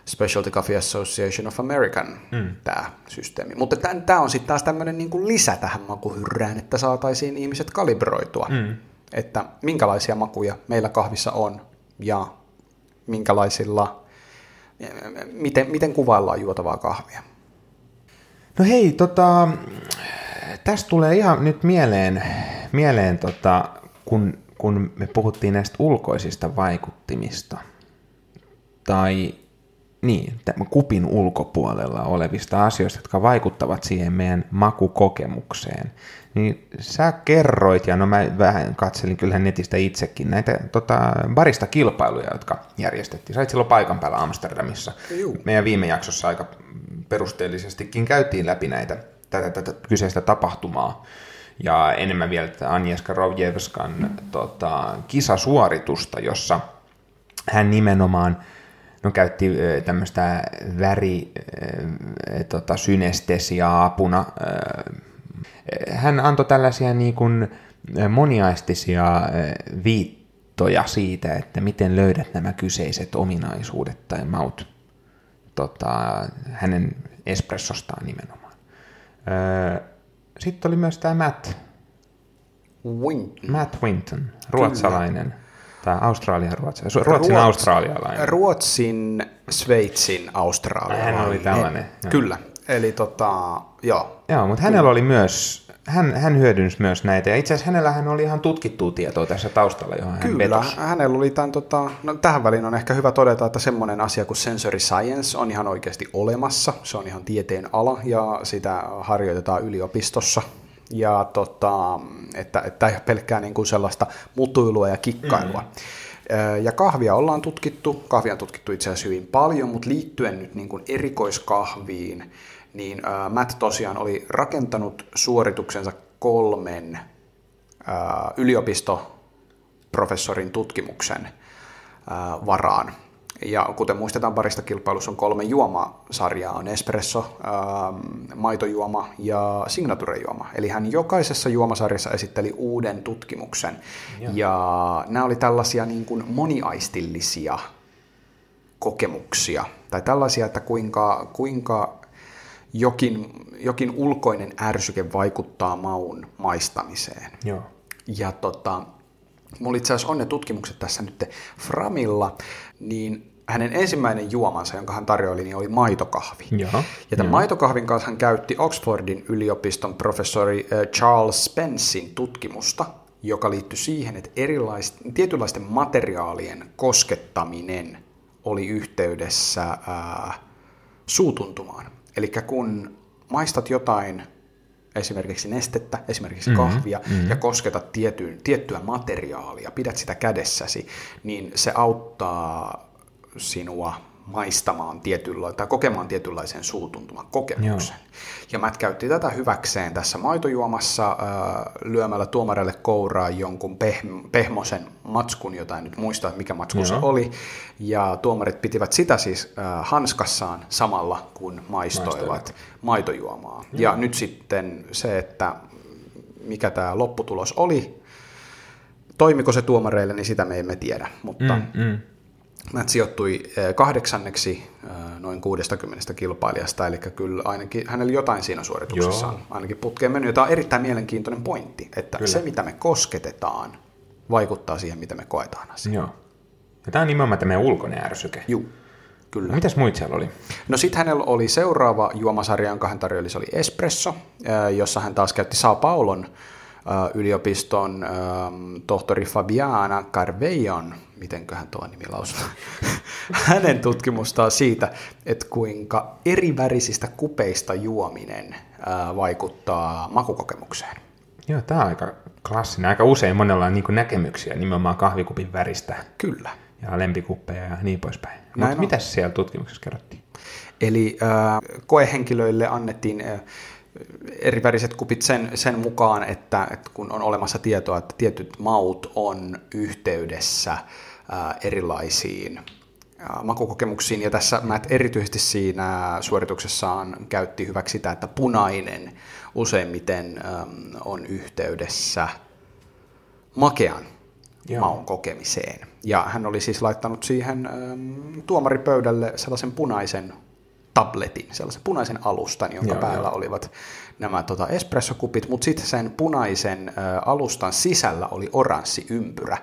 Specialty Coffee Association of American mm. tämä systeemi. Mutta tämä on sitten taas tämmöinen niinku lisä tähän makuhyrrään, että saataisiin ihmiset kalibroitua, mm. Että minkälaisia makuja meillä kahvissa on ja minkälaisilla, miten, miten kuvaillaan juotavaa kahvia. No hei, tota, tästä tulee ihan nyt mieleen, mieleen tota, kun, kun me puhuttiin näistä ulkoisista vaikuttimista, tai niin, kupin ulkopuolella olevista asioista, jotka vaikuttavat siihen meidän makukokemukseen, niin sä kerroit, ja no mä vähän katselin kyllä netistä itsekin, näitä tota, barista kilpailuja, jotka järjestettiin. Sait silloin paikan päällä Amsterdamissa. Juu. Meidän viime jaksossa aika perusteellisestikin käytiin läpi näitä, tätä, tätä kyseistä tapahtumaa. Ja enemmän vielä tätä Agnieszka Rovjevskan tota, kisasuoritusta, jossa hän nimenomaan no, käytti tämmöistä väri tota, synestesiaa apuna. Hän antoi tällaisia niin kuin moniaistisia viittoja siitä, että miten löydät nämä kyseiset ominaisuudet tai maut tota, hänen espressostaan nimenomaan. Sitten oli myös tämä Matt, Win. Matt Winton, ruotsalainen, tai Australian ruotsalainen, Ruotsin Ruots- australialainen. Ruotsin, Sveitsin, Australialainen. Hän oli tällainen. Kyllä. Eli tota, joo. Joo, mutta hänellä oli myös, hän, hän hyödynsi myös näitä, ja itse asiassa hänellähän oli ihan tutkittua tietoa tässä taustalla, johon hän Kyllä, vetosi. hänellä oli tämän, tota, no tähän väliin on ehkä hyvä todeta, että semmoinen asia kuin sensory science on ihan oikeasti olemassa. Se on ihan tieteen ala ja sitä harjoitetaan yliopistossa. Ja tota, että, että ei pelkkää niin kuin sellaista mutuilua ja kikkailua. Mm. Ja kahvia ollaan tutkittu, kahvia on tutkittu itse asiassa hyvin paljon, mutta liittyen nyt niin kuin erikoiskahviin, niin ää, Matt tosiaan oli rakentanut suorituksensa kolmen ää, yliopistoprofessorin tutkimuksen ää, varaan. Ja kuten muistetaan, parista kilpailussa on kolme juomasarjaa, on espresso, ää, maitojuoma ja signaturejuoma. Eli hän jokaisessa juomasarjassa esitteli uuden tutkimuksen. Joo. Ja nämä oli tällaisia niin kuin moniaistillisia kokemuksia, tai tällaisia, että kuinka, kuinka jokin, jokin ulkoinen ärsyke vaikuttaa maun maistamiseen. Joo. Ja tota, mulla itse asiassa on ne tutkimukset tässä nyt Framilla, niin hänen ensimmäinen juomansa, jonka hän tarjoili, niin oli maitokahvi. Joo. Ja tämän maitokahvin kanssa hän käytti Oxfordin yliopiston professori äh, Charles Spencein tutkimusta, joka liittyi siihen, että erilaisten, tietynlaisten materiaalien koskettaminen oli yhteydessä ää, suutuntumaan. Eli kun maistat jotain, esimerkiksi nestettä, esimerkiksi kahvia, mm-hmm. ja kosketat tiety, tiettyä materiaalia, pidät sitä kädessäsi, niin se auttaa sinua maistamaan tietynlaisen, tai kokemaan tietynlaisen suutuntuman kokemuksen. Joo. Ja Matt käytti tätä hyväkseen tässä maitojuomassa äh, lyömällä tuomareille kouraa jonkun pehm- pehmosen matskun, jota en nyt muista, mikä matsku se oli, ja tuomarit pitivät sitä siis äh, hanskassaan samalla, kun maistoivat Maistoivat. maitojuomaa. Joo. Ja nyt sitten se, että mikä tämä lopputulos oli, toimiko se tuomareille, niin sitä me emme tiedä, mutta mm, mm. Matt sijoittui eh, kahdeksanneksi eh, noin 60 kilpailijasta, eli kyllä ainakin hänellä jotain siinä suorituksessa on ainakin putkeen mennyt. Ja tämä on erittäin mielenkiintoinen pointti, että kyllä. se mitä me kosketetaan vaikuttaa siihen, mitä me koetaan asia. Joo. Ja tämä on nimenomaan tämä ulkoinen ärsyke. Joo. Kyllä. Mitäs muut siellä oli? No sitten hänellä oli seuraava juomasarja, jonka hän tarjoili, se oli Espresso, eh, jossa hän taas käytti Sao Paulon yliopiston tohtori Fabiana Carvejon, mitenköhän tuo nimi lausutaan, hänen tutkimustaan siitä, että kuinka eri värisistä kupeista juominen vaikuttaa makukokemukseen. Joo, tämä on aika klassinen. Aika usein monella on niin näkemyksiä nimenomaan kahvikupin väristä. Kyllä. Ja lempikuppeja ja niin poispäin. Mutta mitä siellä tutkimuksessa kerrottiin? Eli äh, koehenkilöille annettiin äh, eri väriset kupit sen, sen mukaan, että, että kun on olemassa tietoa, että tietyt maut on yhteydessä ää, erilaisiin makukokemuksiin, ja tässä Matt erityisesti siinä suorituksessaan käytti hyväksi sitä, että punainen useimmiten on yhteydessä makean Joo. maun kokemiseen. Ja hän oli siis laittanut siihen tuomaripöydälle sellaisen punaisen tabletin, sellaisen punaisen alustan, jonka joo, päällä joo. olivat nämä tota, espressokupit, mutta sitten sen punaisen ä, alustan sisällä oli oranssi ympyrä,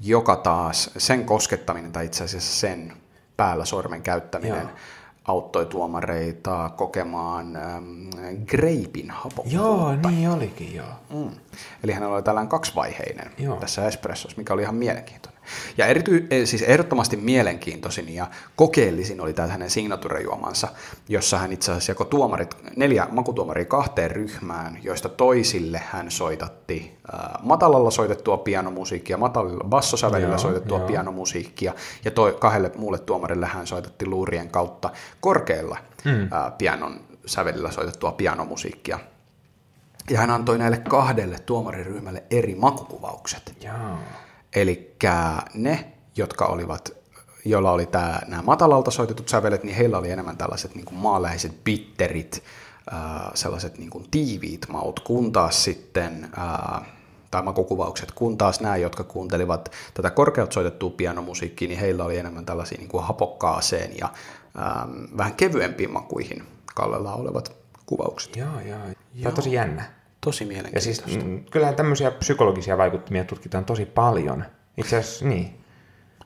joka taas, sen koskettaminen tai itse asiassa sen päällä sormen käyttäminen joo. auttoi tuomareita kokemaan ähm, greipin hapokkuutta. Joo, niin olikin joo. Mm. Eli hänellä oli tällainen kaksivaiheinen joo. tässä espressossa, mikä oli ihan mielenkiintoinen. Ja erity, eh, siis ehdottomasti mielenkiintoisin ja kokeellisin oli tämä hänen signaturejuomansa, jossa hän itse asiassa jako tuomarit, neljä makutuomaria kahteen ryhmään, joista toisille hän soitatti äh, matalalla soitettua pianomusiikkia, matalalla bassosävelillä joo, soitettua joo. pianomusiikkia, ja toi, kahdelle muulle tuomarille hän soitatti luurien kautta korkealla mm. äh, pianon sävelillä soitettua pianomusiikkia. Ja hän antoi näille kahdelle tuomariryhmälle eri makukuvaukset. Joo. Eli ne, jotka olivat, joilla oli tämä, nämä matalalta soitetut sävelet, niin heillä oli enemmän tällaiset niin kuin maanläheiset bitterit, sellaiset niin kuin tiiviit maut, kun taas sitten, tai makukuvaukset, kun taas nämä, jotka kuuntelivat tätä korkeat soitettua pianomusiikkia, niin heillä oli enemmän tällaisia niin kuin hapokkaaseen ja vähän kevyempiin makuihin kallella olevat kuvaukset. Joo, joo. Tämä on tosi jännä. Tosi mielenkiintoista. Ja siis mm, kyllähän tämmöisiä psykologisia vaikuttimia tutkitaan tosi paljon. Itse asiassa niin.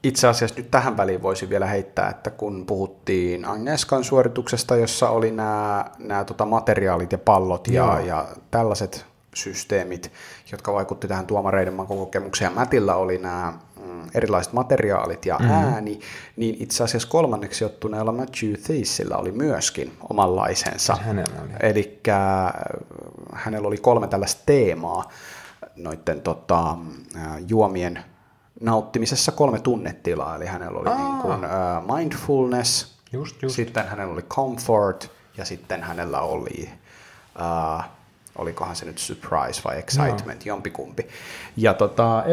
Itse asiassa nyt tähän väliin voisi vielä heittää, että kun puhuttiin Agneskan suorituksesta, jossa oli nämä, nämä tota materiaalit ja pallot ja, ja tällaiset systeemit, jotka vaikutti tähän tuomareiden makukokemukseen, ja Mätillä oli nämä erilaiset materiaalit ja mm-hmm. ääni, niin itse asiassa kolmanneksi ottuneella Matthew Thiesillä oli myöskin omanlaisensa. Eli äh, hänellä oli kolme tällaista teemaa noiden tota, juomien nauttimisessa kolme tunnetilaa, eli hänellä oli niin kuin, uh, mindfulness, just, just. sitten hänellä oli comfort ja sitten hänellä oli uh, olikohan se nyt surprise vai excitement, no. jompikumpi. Ja tota,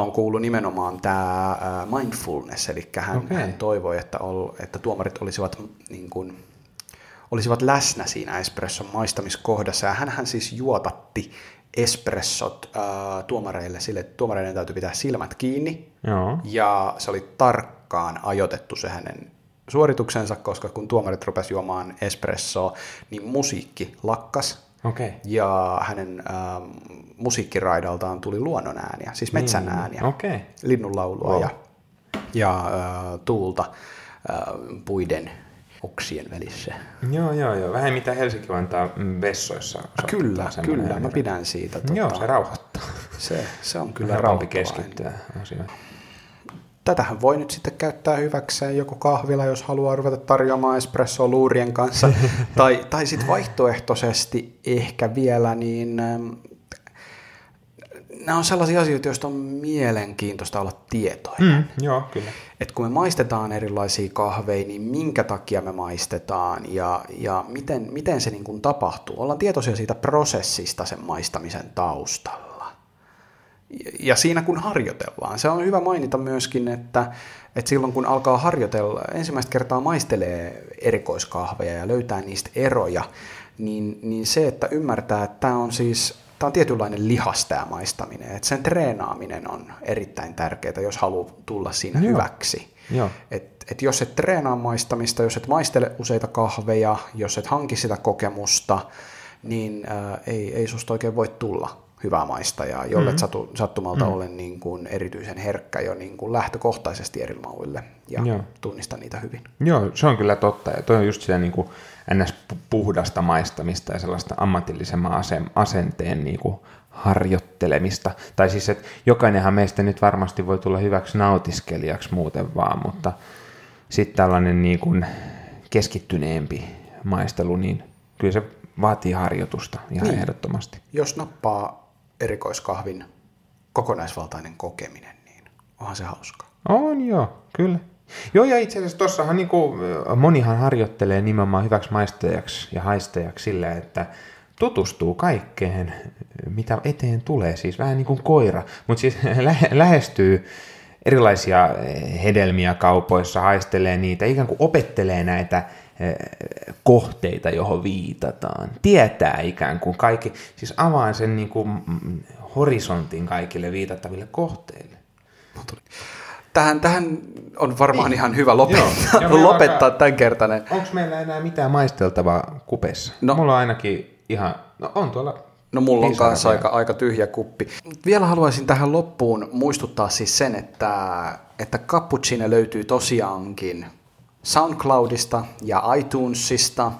on kuulu nimenomaan tämä mindfulness, eli hän, okay. hän toivoi, että, ol, että tuomarit olisivat, niin kuin, olisivat läsnä siinä espresson maistamiskohdassa, ja hän siis juotatti espressot uh, tuomareille sille, että tuomareiden täytyy pitää silmät kiinni, Joo. ja se oli tarkkaan ajoitettu se hänen suorituksensa, koska kun tuomarit rupesivat juomaan espressoa, niin musiikki lakkas Okay. Ja hänen äh, musiikkiraidaltaan tuli luonnon ääniä, siis metsän niin. ääniä, okay. linnunlaulua wow. ja, ja äh, tuulta. puiden oksien välissä. Joo, joo, joo. Vähän mitä Helsinki antaa vessoissa. Kyllä, kyllä. Mä pidän siitä. Tota, joo, se rauhoittaa. Se, se on kyllä rauhoittavaa. keskittyä asioihin. Tätähän voi nyt sitten käyttää hyväkseen joko kahvilla, jos haluaa ruveta tarjoamaan espressoa luurien kanssa, tai, tai sitten vaihtoehtoisesti ehkä vielä, niin nämä on sellaisia asioita, joista on mielenkiintoista olla tietoinen. Mm, joo, kyllä. Et kun me maistetaan erilaisia kahveja, niin minkä takia me maistetaan ja, ja miten, miten se niin kuin tapahtuu. Ollaan tietoisia siitä prosessista sen maistamisen taustalla. Ja siinä kun harjoitellaan, se on hyvä mainita myöskin, että, että silloin kun alkaa harjoitella, ensimmäistä kertaa maistelee erikoiskahveja ja löytää niistä eroja, niin, niin se, että ymmärtää, että tämä on siis tämä on tietynlainen lihas tämä maistaminen, että sen treenaaminen on erittäin tärkeää, jos haluaa tulla siinä Joo. hyväksi. Joo. Et, et jos et treenaa maistamista, jos et maistele useita kahveja, jos et hanki sitä kokemusta, niin ää, ei, ei susta oikein voi tulla hyvää maistajaa, jolle mm-hmm. satu, sattumalta mm-hmm. olen niin kuin erityisen herkkä jo niin kuin lähtökohtaisesti eri mauille ja Joo. tunnistan niitä hyvin. Joo, se on kyllä totta. Ja toi on just sitä niin kuin ns. puhdasta maistamista ja sellaista ammatillisemman asenteen niin kuin harjoittelemista. Tai siis, että jokainenhan meistä nyt varmasti voi tulla hyväksi nautiskelijaksi muuten vaan, mutta sitten tällainen niin kuin keskittyneempi maistelu, niin kyllä se vaatii harjoitusta ihan niin. ehdottomasti. Jos nappaa erikoiskahvin kokonaisvaltainen kokeminen, niin onhan se hauskaa. On joo, kyllä. Joo, ja itse asiassa tuossahan niin kuin, monihan harjoittelee nimenomaan hyväksi maistajaksi ja haistajaksi sillä, että tutustuu kaikkeen, mitä eteen tulee, siis vähän niin kuin koira, mutta siis lä- lähestyy erilaisia hedelmiä kaupoissa, haistelee niitä, ikään kuin opettelee näitä kohteita, johon viitataan. Tietää ikään kuin kaikki, siis avaa sen niin kuin horisontin kaikille viitattaville kohteille. Tähän, tähän on varmaan niin. ihan hyvä lopettaa, Joo, lopettaa tämän kertainen. Onko meillä enää mitään maisteltavaa kupessa? No, Mulla on ainakin ihan, no on tuolla No mulla on kanssa aika, aika tyhjä kuppi. Vielä haluaisin tähän loppuun muistuttaa siis sen, että, että cappuccino löytyy tosiaankin SoundCloudista ja iTunesista. Äh,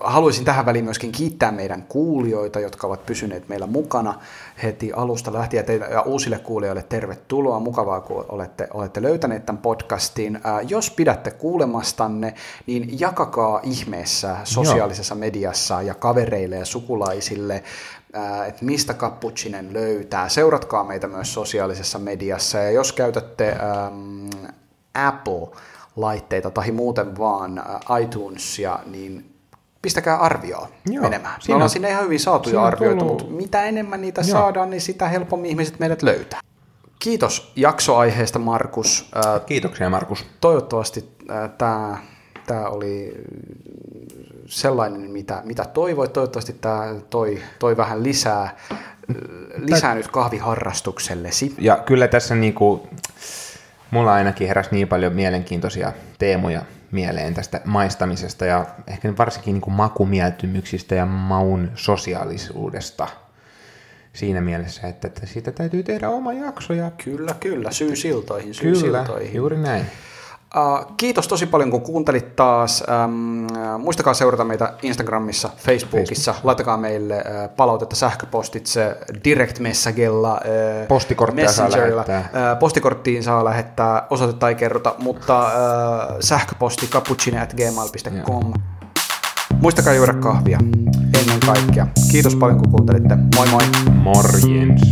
haluaisin tähän väliin myöskin kiittää meidän kuulijoita, jotka ovat pysyneet meillä mukana heti alusta lähtien. Ja uusille kuulijoille tervetuloa. Mukavaa, kun olette, olette löytäneet tämän podcastin. Äh, jos pidätte kuulemastanne, niin jakakaa ihmeessä sosiaalisessa Joo. mediassa ja kavereille ja sukulaisille äh, että mistä Cappuccinen löytää. Seuratkaa meitä myös sosiaalisessa mediassa ja jos käytätte ähm, Apple laitteita tai muuten vaan iTunesia, niin pistäkää arvioa Joo, menemään. Siinä, Me ollaan sinne ihan hyvin saatu jo arvioita, tullut... mutta mitä enemmän niitä Joo. saadaan, niin sitä helpommin ihmiset meidät löytää. Kiitos jaksoaiheesta, Markus. Kiitoksia, Markus. Toivottavasti tämä tämä oli sellainen, mitä, mitä toivoit. Toivottavasti tämä toi, toi vähän lisää, lisää nyt kahviharrastuksellesi. Ja kyllä tässä niinku, mulla ainakin heräsi niin paljon mielenkiintoisia teemoja mieleen tästä maistamisesta ja ehkä varsinkin niin kuin makumieltymyksistä ja maun sosiaalisuudesta siinä mielessä, että, että siitä täytyy tehdä oma jakso. Ja... Kyllä, kyllä, syy siltoihin, syy kyllä, siltoihin. juuri näin. Uh, kiitos tosi paljon, kun kuuntelit taas. Um, uh, muistakaa seurata meitä Instagramissa, Facebookissa. Facebook. Laittakaa meille uh, palautetta sähköpostitse, direct messagella, uh, Postikorttia saa lähettää. Uh, postikorttiin saa lähettää, osoitetta ei kerrota, mutta uh, sähköposti cappuccine.gmail.com. Muistakaa juoda kahvia ennen kaikkea. Kiitos paljon, kun kuuntelitte. Moi moi! Morjens!